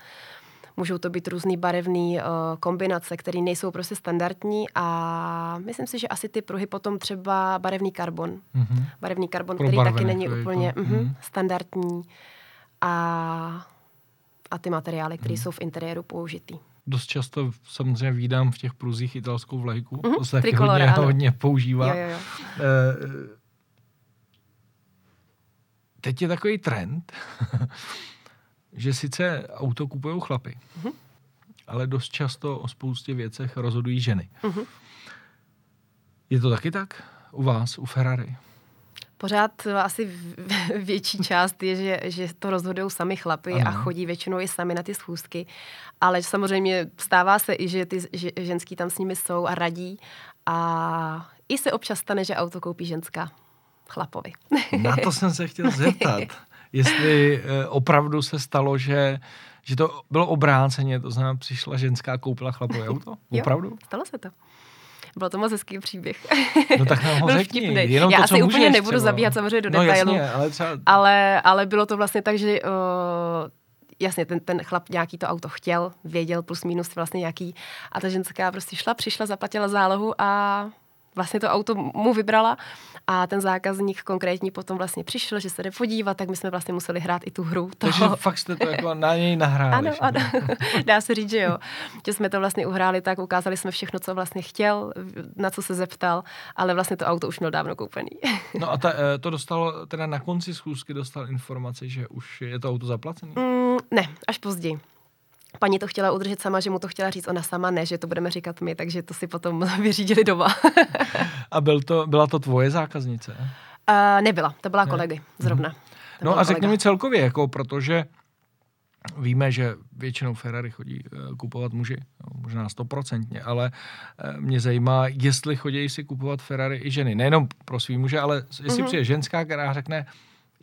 můžou to být různé barevné uh, kombinace, které nejsou prostě standardní a myslím si, že asi ty pruhy potom třeba barevný karbon. Mm-hmm. Barevný karbon, Pro který taky není úplně to. mm-hmm, standardní a, a ty materiály, které mm. jsou v interiéru použitý dost často samozřejmě vídám v těch pruzích italskou vlajku. Mm-hmm. To se taky hodně, hodně používá. Jo, jo, jo. E, teď je takový trend, že sice auto kupují chlapy, mm-hmm. ale dost často o spoustě věcech rozhodují ženy. Mm-hmm. Je to taky tak u vás, u Ferrari? Pořád asi větší část je, že, že to rozhodují sami chlapy ano. a chodí většinou i sami na ty schůzky. Ale samozřejmě stává se i, že ty že ženský tam s nimi jsou a radí. A i se občas stane, že auto koupí ženská chlapovi. Na to jsem se chtěl zeptat. Jestli eh, opravdu se stalo, že, že to bylo obráceně, to znamená, přišla ženská, koupila chlapové auto? Opravdu? Jo, stalo se to. Bylo to moc hezký příběh. No tak nám ho řekni. Jenom Já to, asi úplně nebudu třeba. zabíhat samozřejmě do no, detailu. Jasně, ale, třeba... ale, ale bylo to vlastně tak, že uh, jasně, ten, ten chlap nějaký to auto chtěl, věděl plus minus vlastně jaký. A ta ženská prostě šla, přišla, zaplatila zálohu a vlastně to auto mu vybrala a ten zákazník konkrétní potom vlastně přišel, že se jde podívat, tak my jsme vlastně museli hrát i tu hru. Toho. Takže fakt jste to jako na něj nahráli. Ano, ano. dá se říct, že jo. Že jsme to vlastně uhráli tak, ukázali jsme všechno, co vlastně chtěl, na co se zeptal, ale vlastně to auto už měl dávno koupený. no a ta, eh, to dostalo, teda na konci schůzky dostal informaci, že už je to auto zaplacené? Mm, ne, až později paní to chtěla udržet sama, že mu to chtěla říct ona sama, ne, že to budeme říkat my, takže to si potom vyřídili doma. a byl to, byla to tvoje zákaznice? Uh, nebyla, to byla kolegy, zrovna. Mm. No a řekni mi celkově, jako protože Víme, že většinou Ferrari chodí uh, kupovat muži, no, možná stoprocentně, ale uh, mě zajímá, jestli chodí si kupovat Ferrari i ženy. Nejenom pro svý muže, ale jestli mm-hmm. přijde ženská, která řekne,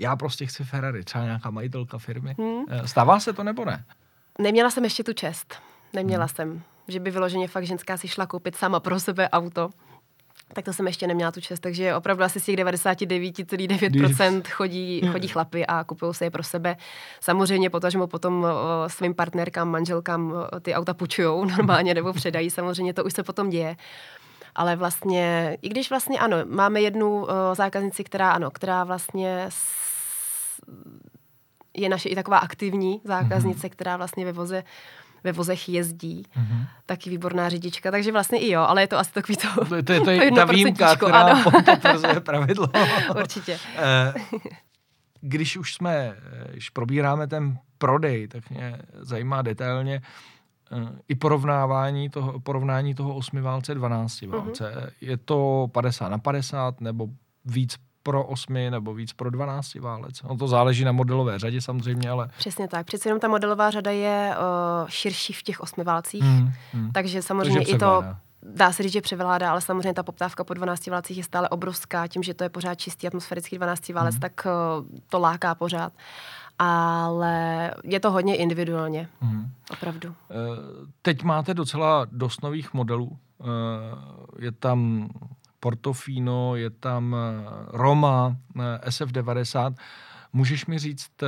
já prostě chci Ferrari, třeba nějaká majitelka firmy. Mm. Stává se to nebo ne? Neměla jsem ještě tu čest. Neměla hmm. jsem, že by vyloženě fakt ženská si šla koupit sama pro sebe auto. Tak to jsem ještě neměla tu čest, takže opravdu asi z těch 99,9% chodí, chodí chlapy a kupují se je pro sebe. Samozřejmě potažmo potom svým partnerkám, manželkám ty auta půjčují normálně nebo předají, samozřejmě to už se potom děje. Ale vlastně, i když vlastně ano, máme jednu zákaznici, která ano, která vlastně je naše i taková aktivní zákaznice, mm-hmm. která vlastně ve voze ve vozech jezdí. Mm-hmm. Taky výborná řidička, takže vlastně i jo, ale je to asi takový to To, to, je, to je ta výjimka, která potvrzuje pravidlo. Určitě. Eh, když už jsme, eh, když probíráme ten prodej, tak mě zajímá detailně eh, i porovnávání toho, porovnání toho 8 válce, 12 válce. Mm-hmm. Je to 50 na 50 nebo víc pro osmi nebo víc pro 12 válec. On to záleží na modelové řadě samozřejmě, ale... Přesně tak. Přece jenom ta modelová řada je uh, širší v těch osmi válcích, hmm, hmm. takže samozřejmě takže i to dá se říct, že převládá, ale samozřejmě ta poptávka po 12 válcích je stále obrovská, tím, že to je pořád čistý atmosférický 12 válec, hmm. tak uh, to láká pořád. Ale je to hodně individuálně, hmm. opravdu. Uh, teď máte docela dost nových modelů. Uh, je tam Portofino, je tam eh, Roma, eh, SF90. Můžeš mi říct, eh,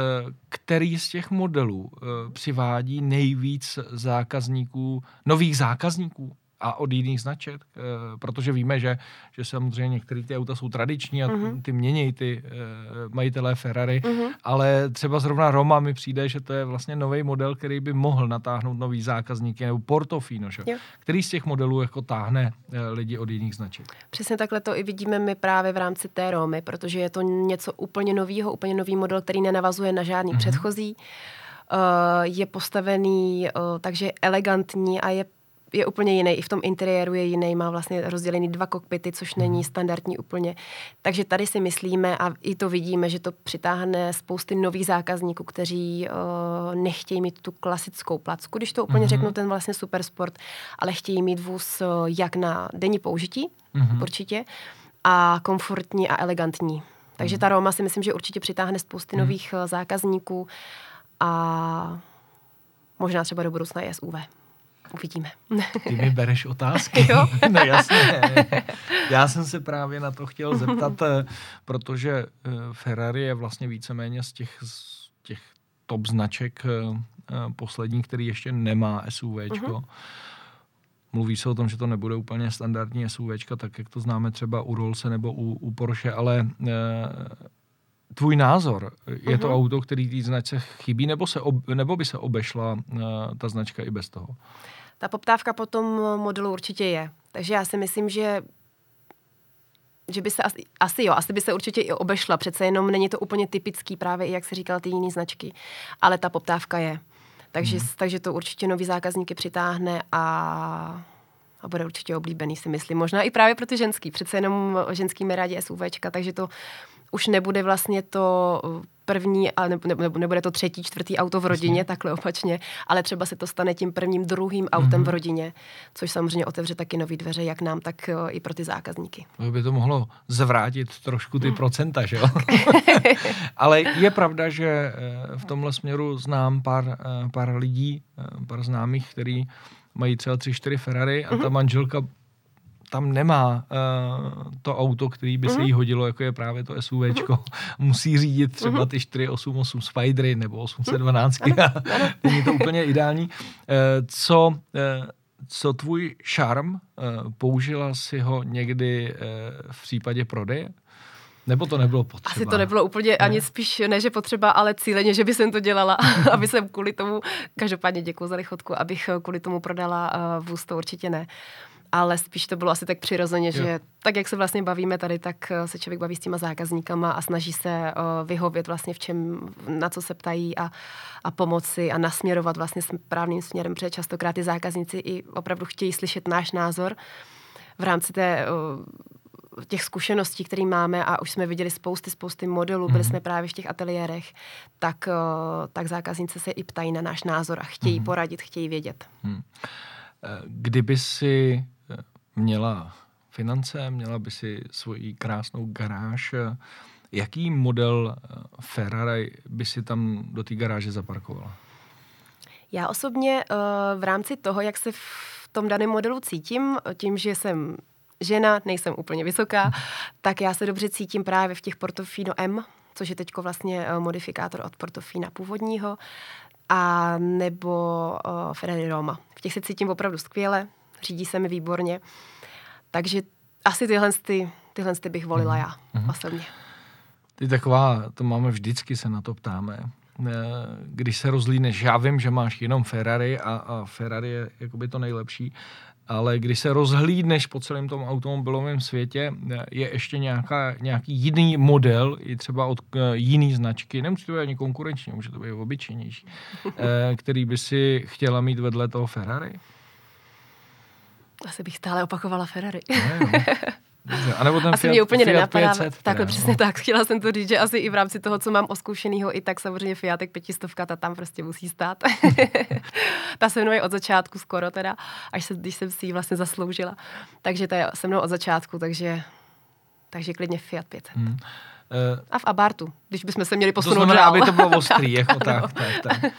který z těch modelů přivádí nejvíc zákazníků, nových zákazníků? A od jiných značek, eh, protože víme, že, že samozřejmě některé ty auta jsou tradiční a mm-hmm. ty mění ty eh, majitelé Ferrari, mm-hmm. ale třeba zrovna Roma mi přijde, že to je vlastně nový model, který by mohl natáhnout nový zákazníky, nebo Portofino, že? který z těch modelů jako táhne eh, lidi od jiných značek. Přesně takhle to i vidíme my právě v rámci té Romy, protože je to něco úplně nového, úplně nový model, který nenavazuje na žádný mm-hmm. předchozí. je postavený takže elegantní a je je úplně jiný, i v tom interiéru je jiný, má vlastně rozdělený dva kokpity, což není mhm. standardní úplně. Takže tady si myslíme a i to vidíme, že to přitáhne spousty nových zákazníků, kteří uh, nechtějí mít tu klasickou placku, když to úplně mm-hmm. řeknu, ten vlastně super sport, ale chtějí mít vůz uh, jak na denní použití, mm-hmm. určitě, a komfortní a elegantní. Takže mm-hmm. ta Roma si myslím, že určitě přitáhne spousty mm-hmm. nových uh, zákazníků a možná třeba do budoucna i SUV. Uvidíme. Ty mi bereš otázky. jo? no jasně. Já jsem se právě na to chtěl zeptat, eh, protože eh, Ferrari je vlastně víceméně z těch, z těch top značek poslední, který ještě nemá SUVčko. Uh-huh. Mluví se o tom, že to nebude úplně standardní SUVčka, tak jak to známe třeba u Rollse nebo u, u Porsche, ale tvůj názor, je to uh-huh. auto, který té značce chybí, nebo, se ob, nebo by se obešla uh, ta značka i bez toho? Ta poptávka po tom modelu určitě je. Takže já si myslím, že že by se asi, asi jo, asi by se určitě i obešla, přece jenom není to úplně typický právě, i jak se říkal, ty jiné značky, ale ta poptávka je. Takže, hmm. takže to určitě nový zákazníky přitáhne a, a bude určitě oblíbený, si myslím. Možná i právě pro ty ženský, přece jenom ženský mi rádi SUVčka, takže to už nebude vlastně to uh, první, a ne, ne, nebude to třetí, čtvrtý auto v rodině, Jasně. takhle opačně, ale třeba se to stane tím prvním, druhým autem mm-hmm. v rodině, což samozřejmě otevře taky nový dveře, jak nám, tak uh, i pro ty zákazníky. By to mohlo zvrátit trošku ty mm. procenta, že jo? ale je pravda, že eh, v tomhle směru znám pár, eh, pár lidí, eh, pár známých, který mají třeba tři, čtyři Ferrari a mm-hmm. ta mhm. manželka tam nemá uh, to auto, který by mm-hmm. se mhm. jí hodilo, jako je právě to SUVčko. Mm-hmm. Musí řídit třeba mm-hmm. ty 488 Spidery nebo 812. Mm-hmm. Není to úplně ideální. Uh, co, uh, co tvůj šarm? Uh, použila si ho někdy uh, v případě prodeje? Nebo to nebylo potřeba? Asi to nebylo úplně ne? ani spíš, ne že potřeba, ale cíleně, že by jsem to dělala, aby jsem kvůli tomu, každopádně děkuji za lichotku, abych kvůli tomu prodala vůz, to určitě ne. Uh, ale spíš to bylo asi tak přirozeně, jo. že tak, jak se vlastně bavíme tady, tak eh, se člověk baví s těma zákazníkama a snaží se uh, vyhovět vlastně v čem, na co se ptají a, a pomoci a nasměrovat vlastně správným směrem, protože častokrát ty zákazníci i opravdu chtějí slyšet náš názor v rámci té uh, těch zkušeností, které máme a už jsme viděli spousty, spousty modelů, byli mm-hmm. jsme právě v těch ateliérech, tak, tak zákazníci se i ptají na náš názor a chtějí mm-hmm. poradit, chtějí vědět. Mm. Kdyby si měla finance, měla by si svoji krásnou garáž. Jaký model eh, Ferrari by si tam do té garáže zaparkovala? Já osobně eh, v rámci toho, jak se v tom daném modelu cítím, tím, že jsem žena, nejsem úplně vysoká, tak já se dobře cítím právě v těch Portofino M, což je teď vlastně eh, modifikátor od Portofina původního, a nebo Ferrari Roma. V těch se cítím opravdu skvěle, řídí se mi výborně. Takže asi tyhle, ty, tyhle ty bych volila mm-hmm. já mm-hmm. osobně. Ty taková, to máme vždycky, se na to ptáme. Eh, když se rozlíneš, já vím, že máš jenom Ferrari a, a Ferrari je jakoby to nejlepší, ale když se rozhlídneš po celém tom automobilovém světě, eh, je ještě nějaká, nějaký jiný model, i třeba od uh, jiný značky, nemusí to být ani konkurenční, může to být obyčejnější, který by si chtěla mít vedle toho Ferrari? Asi bych stále opakovala Ferrari. Dobře. A nebo ten asi Fiat, mě úplně Fiat nenapadá. 500, takhle přesně tak. Chtěla jsem to říct, že asi i v rámci toho, co mám oskoušenýho, i tak samozřejmě Fiatek pětistovka, ta tam prostě musí stát. ta se mnou je od začátku skoro teda, až se, když jsem si ji vlastně zasloužila. Takže ta je se mnou od začátku, takže, takže klidně Fiat 500. Hmm. A v Abartu, když bychom se měli posunout to znamená, dál. aby to bylo ostrý, jako tak, tak, tak.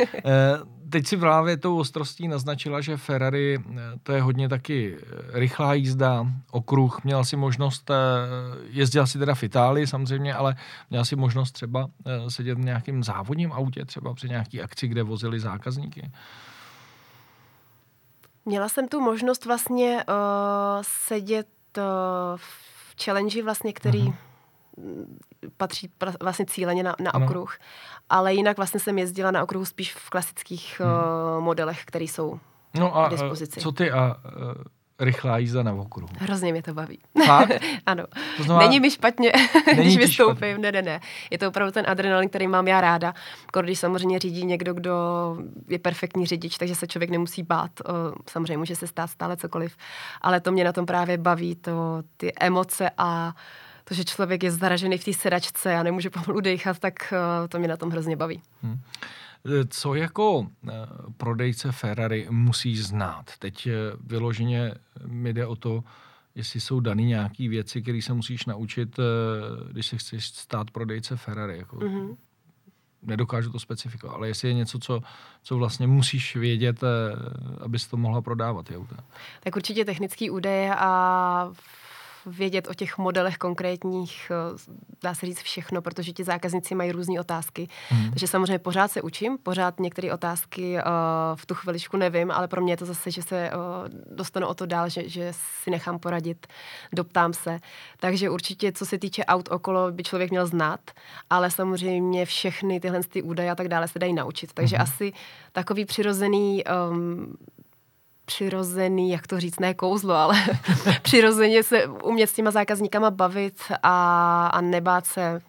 Teď si právě tou ostrostí naznačila, že Ferrari eh, to je hodně taky eh, rychlá jízda, okruh. Měla si možnost, eh, jezdila si teda v Itálii samozřejmě, ale měla si možnost třeba sedět v nějakém závodním autě, třeba při nějaký akci, kde vozili zákazníky. Měla jsem tu možnost vlastně uh, sedět uh, v challenge vlastně, který uh-huh patří vlastně cíleně na, na okruh. Ale jinak vlastně jsem jezdila na okruhu spíš v klasických hmm. uh, modelech, které jsou no a, k dispozici. co ty a uh, rychlá jízda na okruhu? Hrozně mě to baví. Fakt? ano. To znamená, není mi špatně, není když vystoupím. Špatně. Ne, ne, ne. Je to opravdu ten adrenalin, který mám já ráda. Když samozřejmě řídí někdo, kdo je perfektní řidič, takže se člověk nemusí bát. Samozřejmě může se stát stále cokoliv. Ale to mě na tom právě baví, to, ty emoce a to, že člověk je zaražený v té sedačce a nemůže pomalu dechat, tak uh, to mě na tom hrozně baví. Hmm. Co jako uh, prodejce Ferrari musí znát? Teď vyloženě mi jde o to, jestli jsou daný nějaké věci, které se musíš naučit, když se chceš stát prodejce Ferrari. Jako, mm-hmm. nedokážu to specifikovat, ale jestli je něco, co, co vlastně musíš vědět, eh, abys to mohla prodávat, je. Tak určitě technický údaje a vědět o těch modelech konkrétních, eh, dá se říct všechno, protože ti zákazníci mají různé otázky. Mm. Takže samozřejmě pořád se učím, pořád některé otázky uh, v tu chviličku nevím, ale pro mě je to zase, že se uh, dostanu o to dál, že, že si nechám poradit, doptám se. Takže určitě, co se týče aut okolo, by člověk měl znát, ale samozřejmě všechny tyhle ty údaje a tak dále se dají naučit. Takže mm. asi takový přirozený um, přirozený, jak to říct, ne kouzlo, ale přirozeně se umět s těma zákazníkama bavit a, a nebát se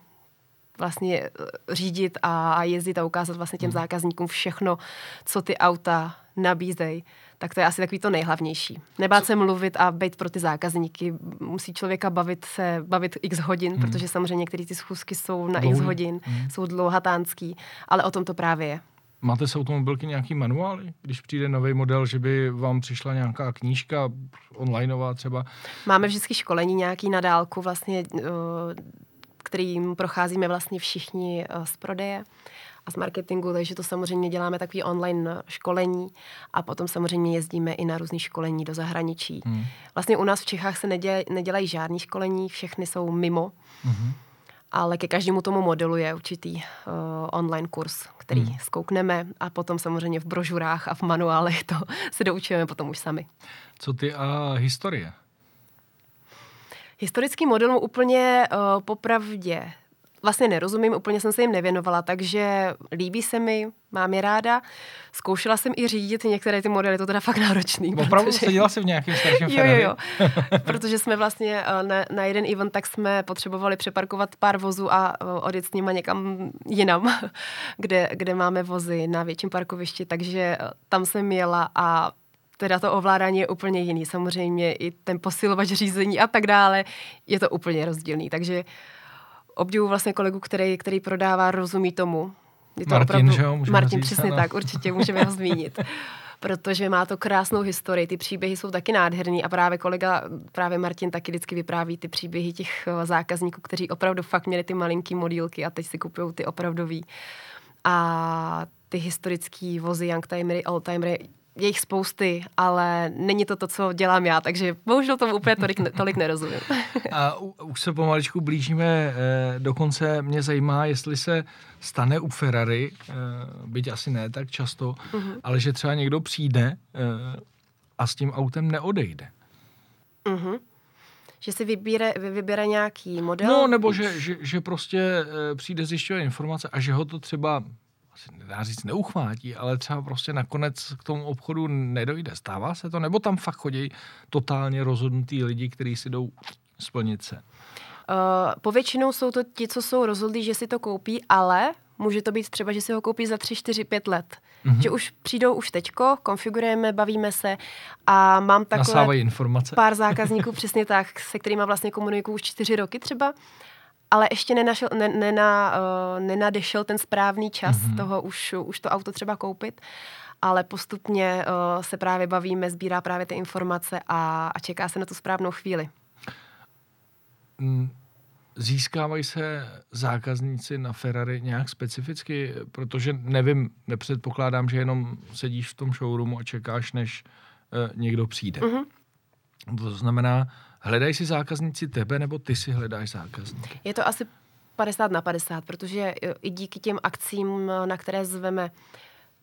vlastně eh, řídit a, a jezdit a ukázat vlastně těm hmm. zákazníkům všechno, co ty auta nabízejí. Tak to je asi takový to nejhlavnější. Nebát se mluvit a být pro ty zákazníky. Musí člověka bavit se, bavit x hodin, hmm. protože samozřejmě některé ty schůzky jsou na x hodin, hmm. jsou dlouhatánský, ale o tom to právě je. Máte s automobilky nějaký manuály, když přijde nový model, že by vám přišla nějaká knížka onlineová třeba? Máme vždycky školení nějaký na dálku, vlastně, eh, kterým procházíme vlastně všichni eh, z prodeje a z marketingu, takže to samozřejmě děláme takový online školení a potom samozřejmě jezdíme i na různé školení do zahraničí. Hmm. Vlastně u nás v Čechách se nedělají, nedělají žádný školení, všechny jsou mimo. Hmm ale ke každému tomu modelu je určitý uh, online kurz, který hmm. zkoukneme a potom samozřejmě v brožurách a v manuálech to se doučujeme potom už sami. Co ty a historie? Historický modelům úplně uh, popravdě vlastně nerozumím, úplně jsem se jim nevěnovala, takže líbí se mi, mám je ráda. Zkoušela jsem i řídit některé ty modely, to teda fakt náročný. Opravdu protože... seděla jsi v nějakém starším Jo, jo, jo. protože jsme vlastně eh, na, na jeden event, tak jsme potřebovali přeparkovat pár vozů a eh, odjet s nimi někam jinam, kde, kde máme vozy na větším parkovišti, takže eh, tam jsem jela a teda to ovládání je úplně jiný. Samozřejmě i ten posilovač řízení a tak dále je to úplně rozdílný. Takže obdivu vlastně kolegu, který, který prodává, rozumí tomu. Je to Martin, opravdu, že jo? Martin, říct, přesně ano. tak, určitě můžeme ho zmínit. protože má to krásnou historii, ty příběhy jsou taky nádherný a právě kolega, právě Martin taky vždycky vypráví ty příběhy těch eh, zákazníků, kteří opravdu fakt měli ty malinký modílky a teď si kupují ty opravdový. A ty historické vozy, youngtimery, oldtimery, je jich spousty, ale není to to, co dělám já, takže bohužel tomu úplně tolik, tolik nerozumím. A u, už se pomaličku blížíme eh, dokonce mě zajímá, jestli se stane u Ferrari, eh, byť asi ne tak často, uh-huh. ale že třeba někdo přijde eh, a s tím autem neodejde. Uh-huh. Že si vybíre, vybere nějaký model? No, nebo že, že, že prostě eh, přijde zjišťovat informace a že ho to třeba asi nedá říct neuchvátí, ale třeba prostě nakonec k tomu obchodu nedojde. Stává se to? Nebo tam fakt chodí totálně rozhodnutý lidi, kteří si jdou splnit se? Uh, povětšinou jsou to ti, co jsou rozhodlí, že si to koupí, ale může to být třeba, že si ho koupí za 3, 4, 5 let. Mm-hmm. Že už přijdou už teďko, konfigurujeme, bavíme se a mám takové informace. pár zákazníků přesně tak, se kterými vlastně komunikuju už 4 roky třeba ale ještě nenašel, ne, nena, uh, nenadešel ten správný čas mm-hmm. toho už, už to auto třeba koupit, ale postupně uh, se právě bavíme, sbírá právě ty informace a, a čeká se na tu správnou chvíli. Mm, získávají se zákazníci na Ferrari nějak specificky, protože nevím, nepředpokládám, že jenom sedíš v tom showroomu a čekáš, než uh, někdo přijde. Mm-hmm. To znamená, Hledají si zákazníci tebe, nebo ty si hledáš zákazníky? Je to asi 50 na 50, protože i díky těm akcím, na které zveme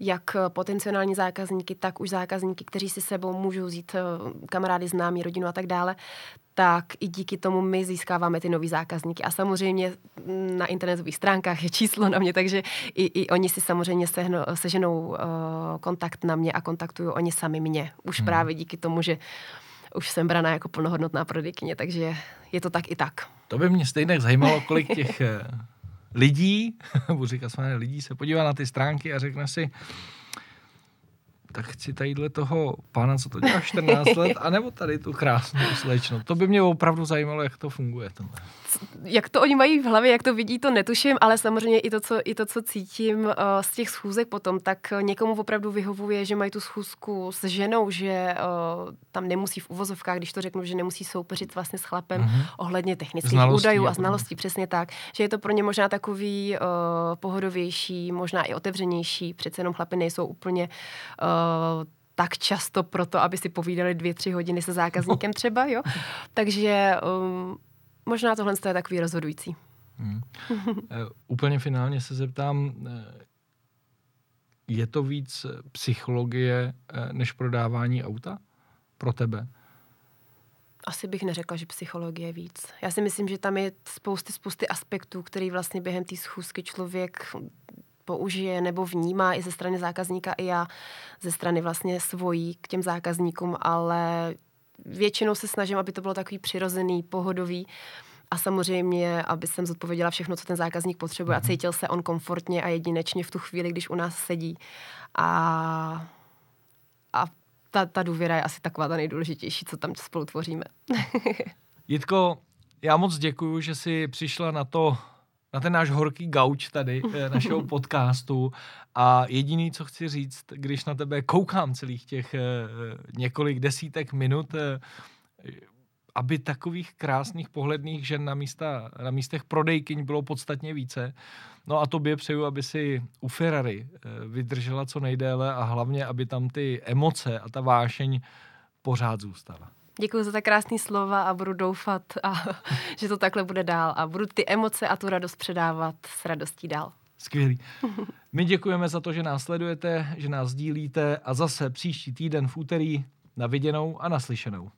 jak potenciální zákazníky, tak už zákazníky, kteří si sebou můžou vzít eh, kamarády, známí, rodinu a tak dále, tak i díky tomu my získáváme ty nový zákazníky. A samozřejmě na internetových stránkách je číslo na mě, takže i, i oni si samozřejmě sehno, seženou uh, kontakt na mě a kontaktují oni sami mě. Už hmm. právě díky tomu, že uh, už jsem braná jako plnohodnotná prodejkyně, takže je to tak i tak. To by mě stejně zajímalo, kolik těch eh, lidí, budu říkat lidí, se podívá na ty stránky a řekne si, tak chci tadyhle toho pána, co to dělá 14 let, anebo tady tu krásnou slečnu. To by mě opravdu zajímalo, jak to funguje. Tohle. Jak to oni mají v hlavě, jak to vidí, to netuším, ale samozřejmě i to, co, i to, co cítím uh, z těch schůzek potom, tak někomu opravdu vyhovuje, že mají tu schůzku s ženou, že uh, tam nemusí v uvozovkách, když to řeknu, že nemusí soupeřit vlastně s chlapem mm-hmm. ohledně technických znalostí, údajů a znalostí, přesně tak, že je to pro ně možná takový uh, pohodovější, možná i otevřenější, přece jenom chlapy nejsou úplně uh, tak často proto, aby si povídali dvě, tři hodiny se zákazníkem třeba, jo. Takže um, možná tohle je takový rozhodující. Hmm. uh, úplně finálně se zeptám, uh, je to víc psychologie uh, než prodávání auta pro tebe? Asi bych neřekla, že psychologie víc. Já si myslím, že tam je spousty, spousty aspektů, který vlastně během té schůzky člověk použije nebo vnímá i ze strany zákazníka, i já ze strany vlastně svojí k těm zákazníkům, ale většinou se snažím, aby to bylo takový přirozený, pohodový a samozřejmě, aby jsem zodpověděla všechno, co ten zákazník potřebuje a mhm. cítil se on komfortně a jedinečně v tu chvíli, když u nás sedí. A, a ta, ta důvěra je asi taková ta nejdůležitější, co tam spolu tvoříme. Jitko, já moc děkuji, že jsi přišla na to na ten náš horký gauč tady, eh, našeho podcastu a jediný, co chci říct, když na tebe koukám celých těch eh, několik desítek minut, eh, aby takových krásných pohledných žen na, místa, na místech prodejkyň bylo podstatně více. No a tobě přeju, aby si u Ferrari vydržela co nejdéle a hlavně, aby tam ty emoce a ta vášeň pořád zůstala. Děkuji za ta krásné slova a budu doufat, a, že to takhle bude dál a budu ty emoce a tu radost předávat s radostí dál. Skvělý. My děkujeme za to, že nás sledujete, že nás sdílíte a zase příští týden v úterý na viděnou a naslyšenou.